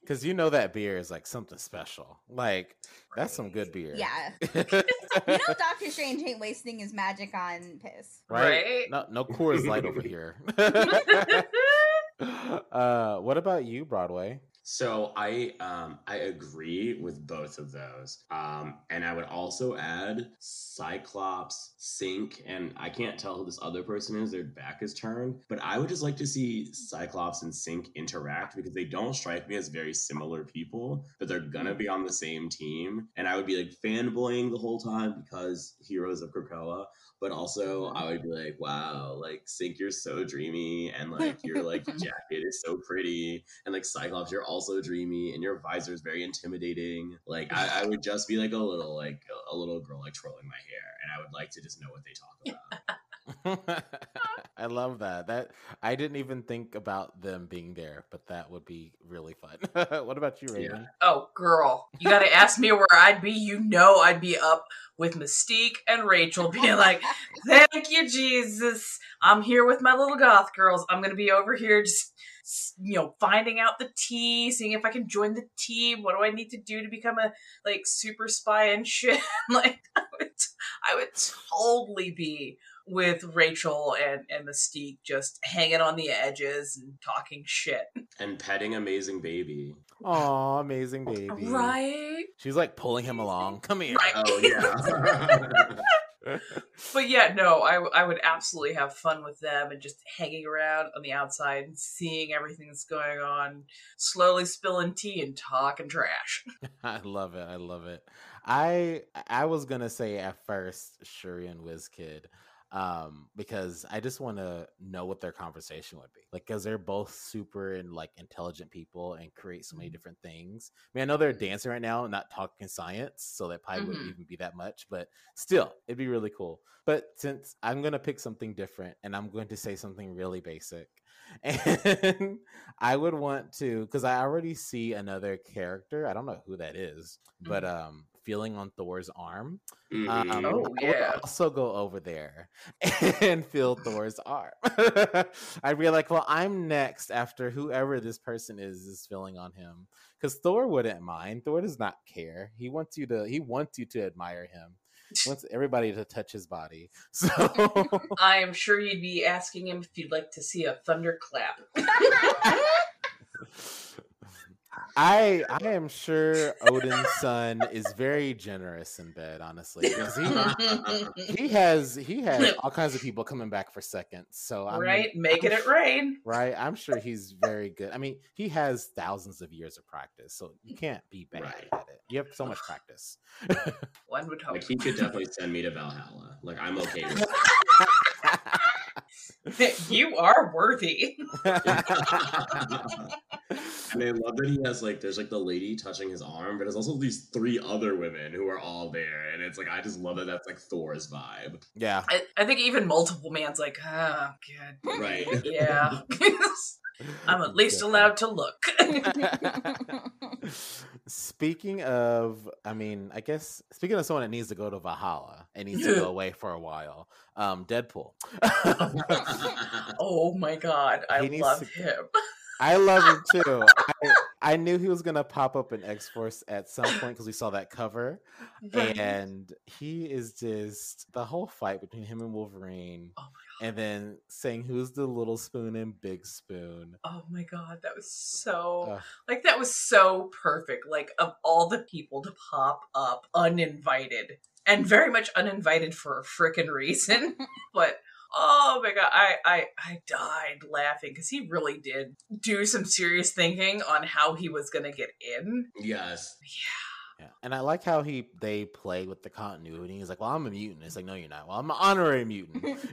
Because you know that beer is like something special. Like that's some good beer. yeah. You know Doctor Strange ain't wasting his magic on piss. right? Right? No, no Coors Light over here. uh, what about you, Broadway? So I um I agree with both of those. Um and I would also add Cyclops, Synch, and I can't tell who this other person is, their back is turned, but I would just like to see Cyclops and Synch interact because they don't strike me as very similar people, but they're gonna be on the same team. And I would be like fanboying the whole time because heroes of Krakoa. But also, I would be like, wow, like Synch, you're so dreamy, and like [laughs] your like jacket is so pretty, and like Cyclops, you're also dreamy, and your visor is very intimidating. Like I, I would just be like a little like a, a little girl like twirling my hair, and I would like to just know what they talk about. [laughs] I love that. That I didn't even think about them being there, but that would be really fun. [laughs] what about you, Yeah. Raven? Oh, girl. You got to ask me where I'd be. You know I'd be up with Mystique and Rachel being [laughs] like, thank you, Jesus. I'm here with my little goth girls. I'm going to be over here just, you know, finding out the tea, seeing if I can join the team. What do I need to do to become a, like, super spy and shit? like, I would, I would totally be with Rachel and, and Mystique just hanging on the edges and talking shit. and petting amazing baby. Oh, amazing baby. Right? She's like pulling him along. Come here. Right. Oh yeah. [laughs] but yeah, no, I, I would absolutely have fun with them and just hanging around on the outside and seeing everything that's going on, slowly spilling tea and talking trash. [laughs] I love it. I love it. I I was gonna say at first Shuri and Wizkid, um, because I just want to know what their conversation would be. Like, because they're both super and like intelligent people and create so many different things. I mean, I know they're dancing right now and not talking science, so that probably wouldn't Mhm. even be that much. But still, it'd be really cool. But since I'm gonna pick something different and I'm going to say something really basic, [laughs] and I would want to because I already see another character. I don't know who that is, but um, feeling on Thor's arm. Mhm. Um, Oh, I would yeah. also go over there [laughs] and feel Thor's arm. [laughs] I'd be like, well, I'm next after whoever this person is is feeling on him, because Thor wouldn't mind. Thor does not care. He wants you to. He wants you to admire him. He wants [laughs] everybody to touch his body. So I am sure you'd be asking him if you'd like to see a thunderclap. I I am sure Odin's son is very generous in bed, honestly. he, [laughs] he has he has [laughs] all kinds of people coming back for seconds. So I'm right? Making I'm it rain. right. I'm sure he's very good. I mean, he has thousands of years of practice, so you can't be bad Right. at it. You have so much practice. [laughs] One would hope. Like he could definitely send me to Valhalla. Like I'm okay with you are worthy. That. and I love that he has like there's like the lady touching his arm, but there's also these three other women who are all there, and it's like I just love that that's like Thor's vibe. yeah. I, I think even multiple man's like, oh, good. Right. [laughs] Yeah. [laughs] I'm at least allowed to look. [laughs] Speaking of, I mean, I guess speaking of someone that needs to go to Valhalla and needs to go away for a while, um, Deadpool. oh my god, I He love to- him. I love him too. I, I knew he was gonna pop up in X Force at some point because we saw that cover, Right. and he is just the whole fight between him and Wolverine, Oh and then saying who's the little spoon and big spoon. Oh my god, that was so Ugh. like that was so perfect. Like of all the people to pop up uninvited and very much uninvited for a freaking reason. [laughs] but oh my god, I I I died laughing because he really did do some serious thinking on how he was gonna get in. yes. Yeah, and I like how he they play with the continuity. He's like, "Well, I'm a mutant." It's like, "No, you're not." Well, I'm an honorary mutant. [laughs] [laughs]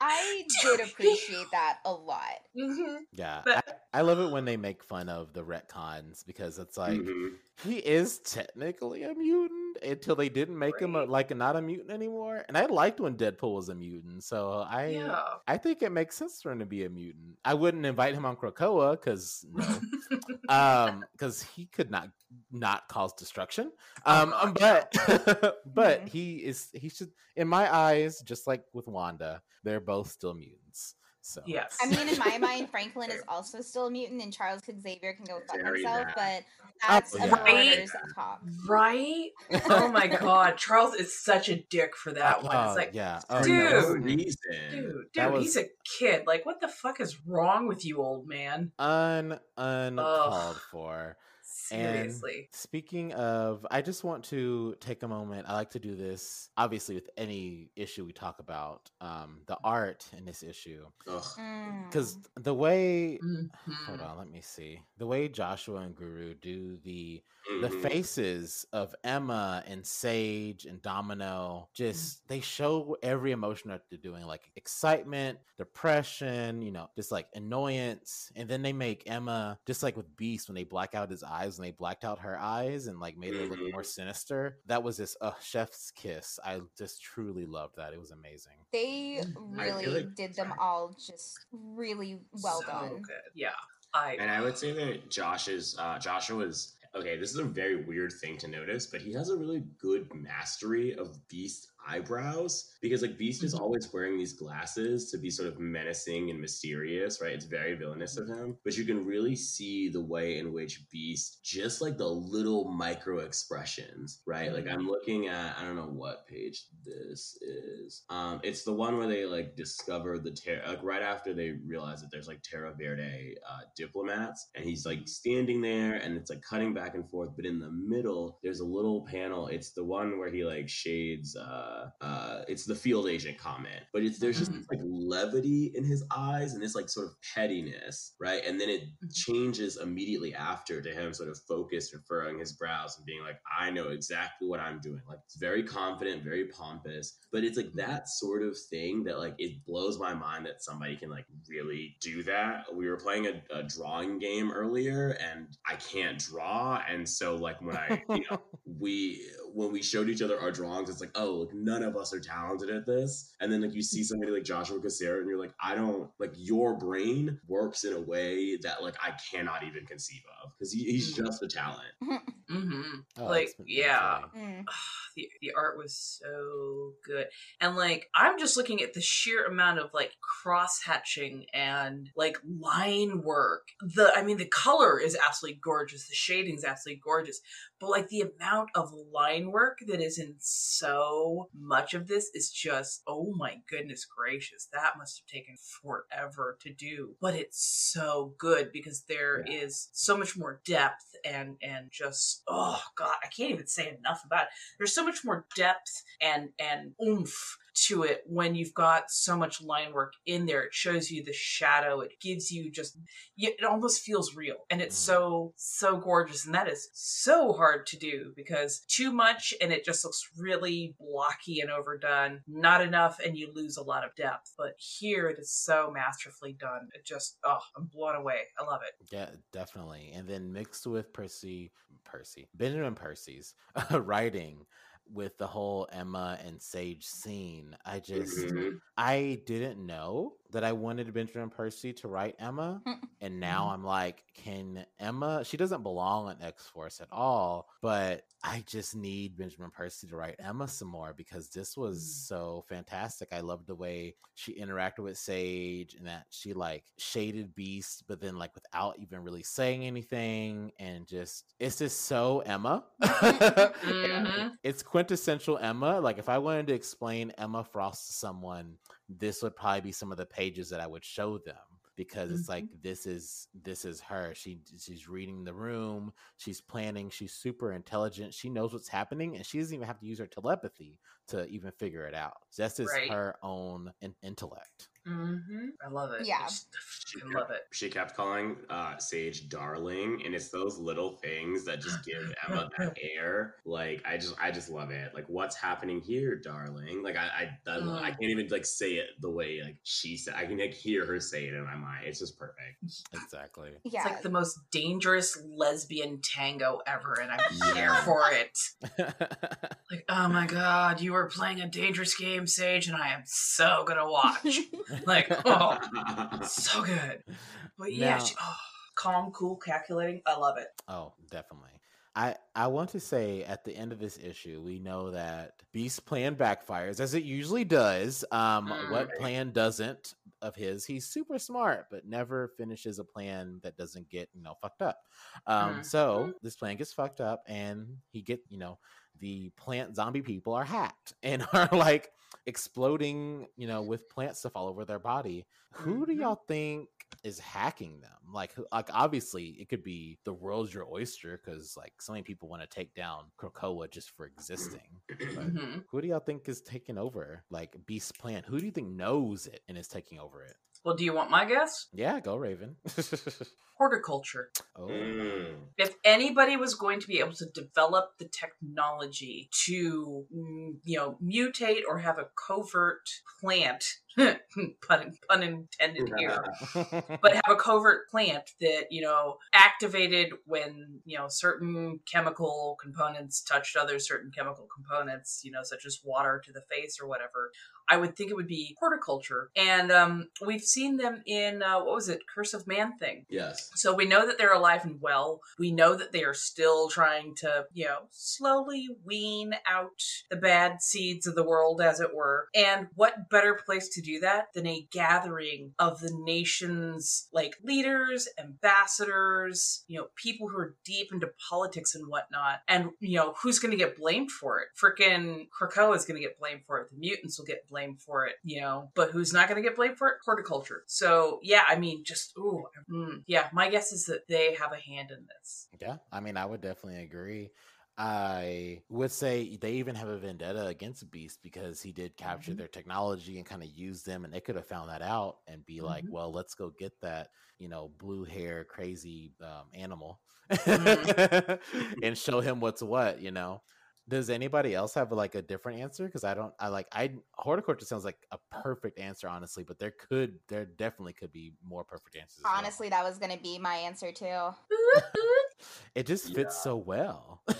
I did appreciate that a lot. Mhm. yeah, But- I, I love it when they make fun of the retcons because it's like Mhm. he is technically a mutant until they didn't make him a, like not a mutant anymore. And I liked when Deadpool was a mutant, so I Yeah. I think it makes sense for him to be a mutant. I wouldn't invite him on Krakoa because no, [laughs] um, because he could not not cause destruction. Oh, Um, God, [laughs] but but Mhm. he is he should in my eyes, just like with Wanda, they're both still mutants. So yes. I mean, in my [laughs] mind, Franklin is also still a mutant, and Charles Xavier can go fuck Very himself. bad. But oh, that's Oh, a yeah. borders top. Right? [laughs] Oh my god, Charles is such a dick for that one. Oh, It's like, yeah, oh, Dude. no reason. dude, That dude, he's a kid. Like, what the fuck is wrong with you, old man? un uncalled for. Seriously. And speaking of, I just want to take a moment. I like to do this, obviously, with any issue we talk about, um, the art in this issue, Ugh. Mm. because the way. Mhm. Hold on, let me see. The way Joshua and Guru do the the Mhm. faces of Emma and Sage and Domino just they show every emotion that they're doing like excitement, depression, you know, just like annoyance. And then they make Emma just like with Beast when they black out his eyes and they blacked out her eyes and like made her look Mhm. more sinister. That was just a chef's kiss. I just truly loved that. It was amazing. They really like- did them all just really well so done. good. Yeah. I And I would say that Josh's uh, Joshua's okay. This is a very weird thing to notice, but he has a really good mastery of Beast eyebrows because like Beast is Mhm. always wearing these glasses to be sort of menacing and mysterious, right? It's very villainous of him, but you can really see the way in which Beast just like the little micro expressions, right? Like I'm looking at I don't know what page this is. Um, it's the one where they like discover the terror, like right after they realize that there's like Terra Verde uh, diplomats, and he's like standing there, and it's like cutting back and forth. But in the middle, there's a little panel. It's the one where he like shades uh, uh, uh, it's the field agent comment, but it's there's just Mhm. this, like levity in his eyes and this like sort of pettiness, right? And then it Mm-hmm. changes immediately after to him sort of focused and furrowing his brows and being like, I know exactly what I'm doing. Like it's very confident, very pompous, but it's like that sort of thing that like it blows my mind that somebody can like really do that. We were playing a, a drawing game earlier and I can't draw. And so like when I, you know, [laughs] we when we showed each other our drawings, it's like, oh, like none of us are talented at this. And then like you see somebody like Joshua Cassara and you're like, I don't like your brain works in a way that like I cannot even conceive of because he, he's Mhm. just a talent. [laughs] hmm Oh, like, yeah. Mm. the, the art was so good and like i'm just looking at the sheer amount of like cross hatching and like line work the i mean the color is absolutely gorgeous the shading is absolutely gorgeous but like the amount of line work that is in so much of this is just oh my goodness gracious that must have taken forever to do. But it's so good because there is so much more depth and and just oh god i can't even say enough about it. There's so much more depth and and oomph to it when you've got so much line work in there. It shows you the shadow. It gives you just it almost feels real and it's mm. so so gorgeous and that is so hard to do because too much and it just looks really blocky and overdone. Not enough and you lose a lot of depth but here it is so masterfully done. It just oh i'm blown away. I love it. Yeah, definitely. And then mixed with Percy, Percy, Benjamin Percy's [laughs] writing with the whole Emma and Sage scene, I just, Mhm. I didn't know that I wanted Benjamin Percy to write Emma. [laughs] And now mm-hmm. I'm like, can Emma, she doesn't belong on X Force at all, but I just need Benjamin Percy to write Emma some more because this was mm. so fantastic. I loved the way she interacted with Sage and that she like shaded Beast, but then like without even really saying anything. And just, it's just so Emma. Mhm. [laughs] It's quintessential Emma. Like if I wanted to explain Emma Frost to someone, this would probably be some of the pages that I would show them because it's mm-hmm. like this is this is her. She she's reading the room, she's planning, she's super intelligent, she knows what's happening, and she doesn't even have to use her telepathy to even figure it out. That's just Right. her own in- intellect. Hmm i love it Yeah. I just fucking love it She kept calling uh, Sage darling, and it's those little things that just give Emma that [laughs] air. Like I just, I just love it. Like what's happening here, darling? Like I, I, I, I Mm. can't even like say it the way like she said. I can like hear her say it in my mind. It's just perfect. Exactly. Yeah. It's like the most dangerous lesbian tango ever, and I'm here for it. [laughs] Like, oh my god, you are playing a dangerous game, Sage, and I am so gonna watch. [laughs] like, [laughs] oh, so good. But yeah, Now- she, oh, calm, cool, calculating. I love it. Oh, definitely. I, I want to say at the end of this issue, we know that Beast's plan backfires as it usually does. Um, what Mm. plan doesn't of his? He's super smart, but never finishes a plan that doesn't get you know fucked up. Um, so this plan gets fucked up, and he get you know the plant zombie people are hacked [laughs] and are like exploding, you know, with plant stuff all over their body. Who do Mhm. y'all think is hacking them? Like, like obviously it could be the world's your oyster because like so many people want to take down Krakoa just for existing. But Mhm. who do y'all think is taking over? Like Beast plant? Who do you think knows it and is taking over it? Well, do you want my guess? Yeah, go Raven. [laughs] Hordeculture. oh, Mm. If anybody was going to be able to develop the technology to, mm, you know, mutate or have a covert plant, [laughs] pun, pun intended here, [laughs] but have a covert plant that you know activated when you know certain chemical components touched other certain chemical components you know such as water to the face or whatever i would think it would be Hordeculture and um, we've seen them in uh, what was it curse of man thing Yes. so we know that they're alive and well. We know that they are still trying to, you know, slowly wean out the bad seeds of the world, as it were. And what better place to do that than a gathering of the nation's, like, leaders, ambassadors, you know, people who are deep into politics and whatnot. And, you know, who's going to get blamed for it? Frickin' Krakoa is going to get blamed for it. The mutants will get blamed for it, you know, but who's not going to get blamed for it? Hordeculture. So, yeah, I mean, just, ooh, mm, yeah, my guess is that they have a hand in this. Yeah, I mean, I would definitely agree. I would say they even have a vendetta against Beast because he did capture Mhm. their technology and kind of use them, and they could have found that out and be like, Mhm. "Well, let's go get that, you know, blue hair crazy um, animal [laughs] and show him what's what." You know. Does anybody else have like a different answer? Because I don't. I like. I Hordeculture sounds like a perfect answer, honestly. But there could, there definitely could be more perfect answers. as well. Honestly, that was gonna be my answer too. [laughs] it just fits so well. [laughs]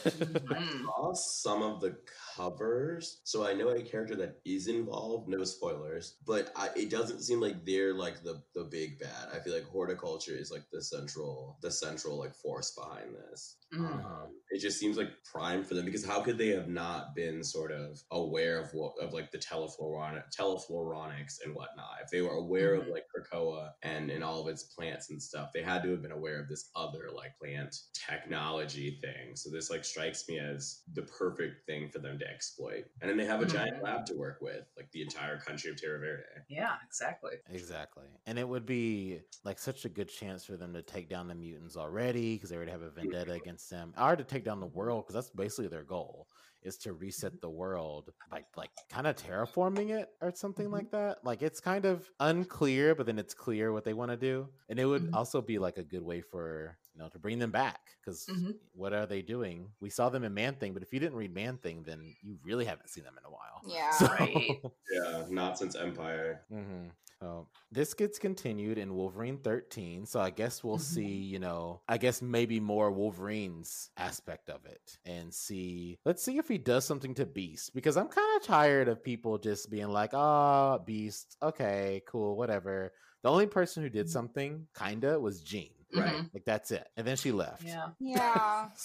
Mm. saw some of the covers, so I know a character that is involved. No spoilers, but I, it doesn't seem like they're like the the big bad. I feel like Hordeculture is like the central the central like force behind this. Mm. Um, it just seems like prime for them because how could they have not been sort of aware of what of like the telefloronic telefloronics and whatnot? If they were aware of Mhm. like Krakoa and and all of its plants and stuff, they had to have been aware of this other like plant technology thing. So this like strikes me as the perfect thing for them to exploit. And then they have a giant Mhm. lab to work with, like the entire country of Terra Verde. Yeah, exactly. Exactly. And it would be like such a good chance for them to take down the mutants already because they already have a vendetta against them. Or to take down the world because that's basically their goal is to reset the world like like kind of terraforming it or something Mhm. like that. Like it's kind of unclear, but then it's clear what they want to do. And it would Mhm. also be like a good way for you know to bring them back because Mhm. what are they doing? We saw them in Man Thing, but if you didn't read Man Thing, then you really haven't seen them in a while. [laughs] Yeah. Right. Yeah, not since Empyre. hmm So this gets continued in Wolverine 13. So I guess we'll Mhm. see, you know, I guess maybe more Wolverine's aspect of it and see, let's see if he does something to Beast because I'm kind of tired of people just being like, oh, Beast, okay, cool, whatever. The only person who did Mhm. something kind of was Jean. Right. Mhm. Like that's it. And then she left. Yeah. [laughs] Yeah. [laughs]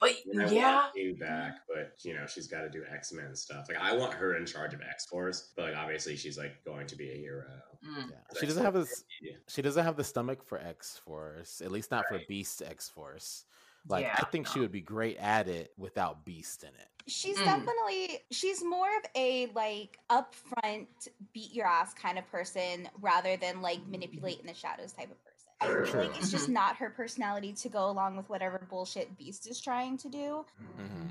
But And I yeah. want Jean back, but you know she's got to do X Men stuff. Like I want her in charge of X Force, but like obviously she's like going to be a hero. Mm. Yeah. She doesn't have this [laughs] Yeah. she doesn't have the stomach for X Force, at least not for Beast X Force. Like I Yeah, think she would be great at it without Beast in it. She's Mm. definitely she's more of a like upfront beat your ass kind of person rather than like manipulate in the shadows type of person. I feel like it's just not her personality to go along with whatever bullshit Beast is trying to do. hmm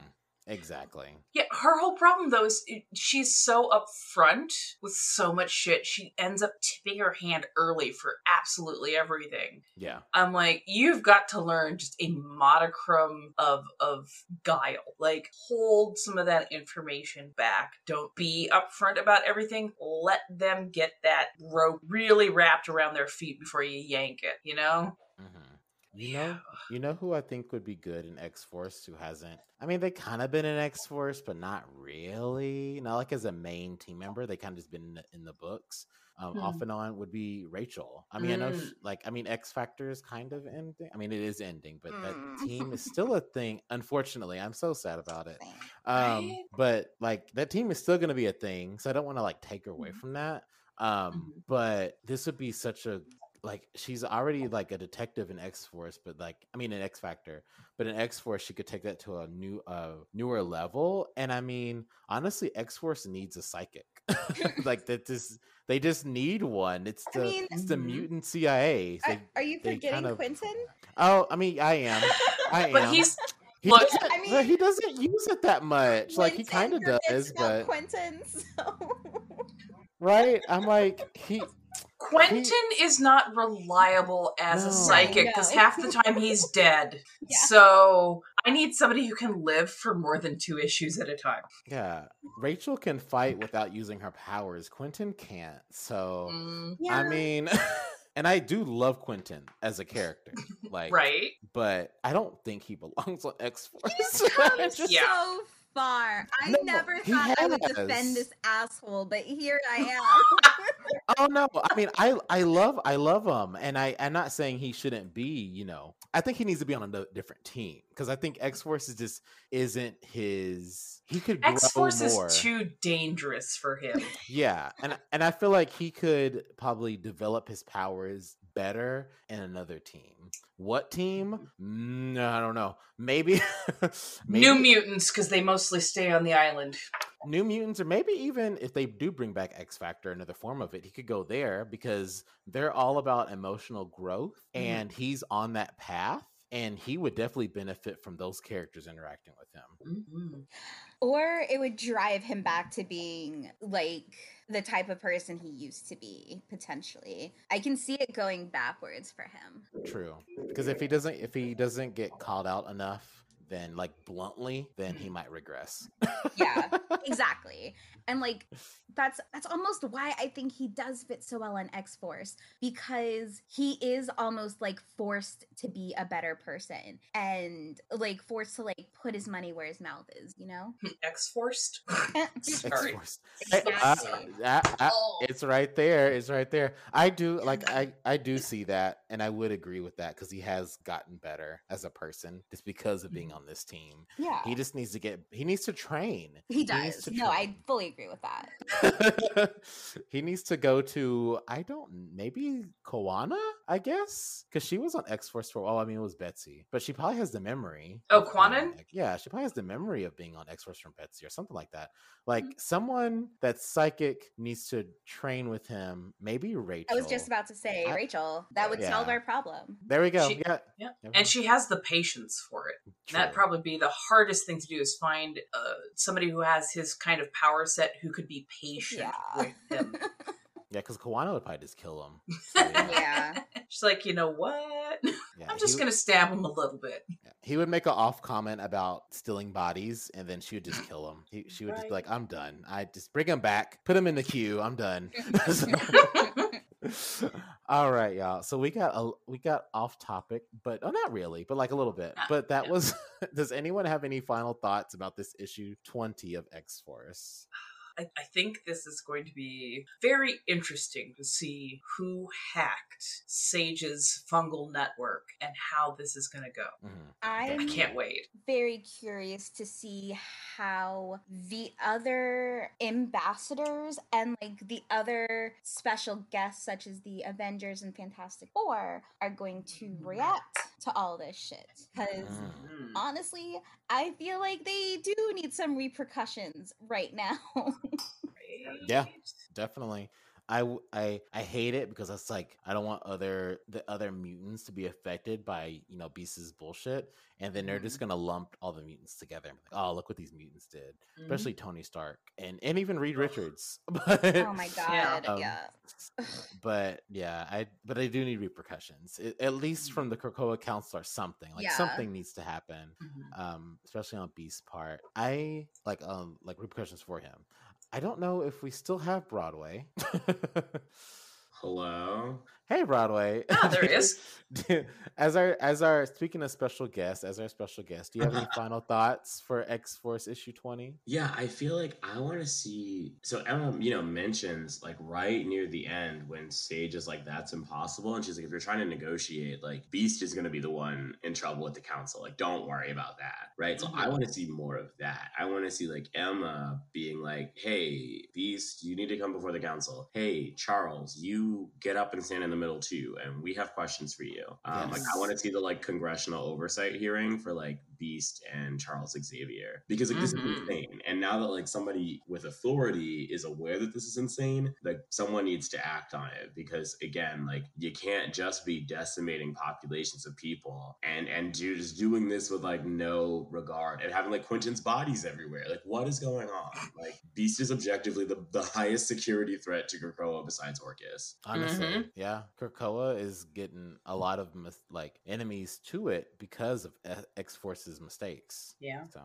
Exactly. Yeah, her whole problem though is she's so upfront with so much shit. She ends up tipping her hand early for absolutely everything. Yeah. I'm like, you've got to learn just a modicum of of guile. Like, hold some of that information back. Don't be upfront about everything. Let them get that rope really wrapped around their feet before you yank it. You know? hmm You know, you know who I think would be good in X Force who hasn't. I mean, they kind of been in X Force, but not really. Not like as a main team member. They kind of just been in the, in the books. Um, Hmm. Off and on would be Rachel. I mean, I know, Mm. sh like, I mean, X Factor is kind of ending. I mean, it is ending, but Mm. that team is still a thing. Unfortunately, I'm so sad about it. Um, Right? but like that team is still going to be a thing, so I don't want to like take her away Mhm. from that. Um, Mhm. but this would be such a like she's already like a detective in X Force, but like I mean in X Factor, but in X Force she could take that to a new uh newer level. And I mean honestly, X Force needs a psychic. [laughs] like that just they just need one. It's I the mean- it's the Mhm. mutant CIA. Are, They- are you forgetting kind of- Quentin? oh, I mean I am. I But am. he's he look, doesn't, I mean- he doesn't use it that much. Like he kind of does, but Quentin. [laughs] So. right? I'm like he Quentin is not reliable as No. a psychic because No. half the time he's [laughs] dead. Yeah. So I need somebody who can live for more than two issues at a time. Yeah, Rachel can fight without using her powers. Quentin can't. So Mm, yeah. I mean, [laughs] and I do love Quentin as a character, [laughs] like, right? But I don't think he belongs on X Force. He's Force. Yeah. so far. I No, never he thought I would defend this asshole, but here I [laughs] am. [laughs] oh no, I mean, I I love I love him, and I I'm not saying he shouldn't be. You know, I think he needs to be on a different team because I think X Force is just isn't his. He could grow X Force is too dangerous for him. Yeah, and and I feel like he could probably develop his powers better in another team. What team? Mm, I don't know. Maybe, [laughs] maybe New mutants because they mostly stay on the island. New Mutants, or maybe even if they do bring back X Factor, another form of it, he could go there because they're all about emotional growth, Mhm. and he's on that path. and he would definitely benefit from those characters interacting with him. Mhm. Or it would drive him back to being like the type of person he used to be, potentially. I can see it going backwards for him. True, because if he doesn't if he doesn't get called out enough, then like bluntly, then he might regress. Yeah, [laughs] exactly. And like that's that's almost why I think he does fit so well on X Force because he is almost like forced to be a better person and like forced to like put his money where his mouth is, you know? X forced. [laughs] [laughs] Sorry. X-Force. Hey, Exactly. uh, Oh. it's right there. It's right there. I do like I I do see that, and I would agree with that because he has gotten better as a person just because of being on this team. Yeah. He just needs to get. He needs to train. He needs does. to No, I fully agree with that. [laughs] he needs to go to I don't maybe Kwannon, I guess, because she was on X Force for. Oh, I mean, it was Betsy, but she probably has the memory. Oh, of being Kwannon? X- Yeah, she probably has the memory of being on X Force from Betsy or something like that. Mm-hmm. Like someone that's psychic needs to train with him. Maybe Rachel. I was just about to say, I- Rachel, that would solve our problem. There we go. She- yeah, Yeah. And she has the patience for it. That'd probably be the hardest thing to do is find uh, somebody who has his kind of power set who could be patient Yeah. with him. [laughs] Yeah, because Kwannon would probably just kill him. [laughs] So, yeah. Yeah. [laughs] She's like, you know what? Yeah, I'm just would- gonna stab him a little bit. Yeah. He would make an off comment about stealing bodies, and then she would just kill him. He, she would just be like, "I'm done. I just bring him back, put him in the queue. I'm done." [laughs] All right, y'all. So we got a we got off topic, but oh, not really, but like a little bit. Uh, But that was. [laughs] does anyone have any final thoughts about this issue twenty of X Force? I, I think this is going to be very interesting to see who hacked Sage's fungal network and how this is going to go. Mhm. I I'm can't wait. very curious to see how the other ambassadors and like the other special guests such as the Avengers and Fantastic Four are going to react to all this shit cuz Mm. Mm. honestly I feel like they do need some repercussions right now. [laughs] Yeah. Definitely. I, w- I I hate it because it's like I don't want other the other mutants to be affected by you know Beast's bullshit, and then they're just gonna lump all the mutants together. and be like, oh, look what these mutants did, Mhm. especially Tony Stark and and even Reed Richards. [laughs] But oh my god. Um, yeah. [laughs] but yeah, I but I do need repercussions at, at least from the Krakoa Council or something. Like Yeah. something needs to happen Mhm. um, especially on Beast's part. I like um like repercussions for him. I don't know if we still have Broadway. [laughs] Hello. Hey Broadway. Ah, there is. [laughs] as our as our speaking of special guests, as our special guest, do you have any final thoughts for X Force issue twenty? Yeah, I feel like I want to see. So Emma, you know, mentions like right near the end when Sage is like, "That's impossible," and she's like, "If you're trying to negotiate, like Beast is going to be the one in trouble with the council. Like, don't worry about that, right?" So I Mhm. want to see more of that. I want to see like Emma being like, "Hey, Beast, you need to come before the council. Hey, Charles, you get up and stand in the middle too, and we have questions for you." Um, Like, I want to see the like congressional oversight hearing for like Beast and Charles Xavier because like this Mhm. is insane. And now that like somebody with authority is aware that this is insane, like someone needs to act on it because again, like you can't just be decimating populations of people and and do, just doing this with like no regard and having like Quentin's bodies everywhere. Like what is going on? Like Beast is objectively the, the highest security threat to Krakoa besides Orchis. Honestly, Mhm. yeah, Krakoa is getting a lot of mis- like enemies to it because of X Mistakes. Yeah. So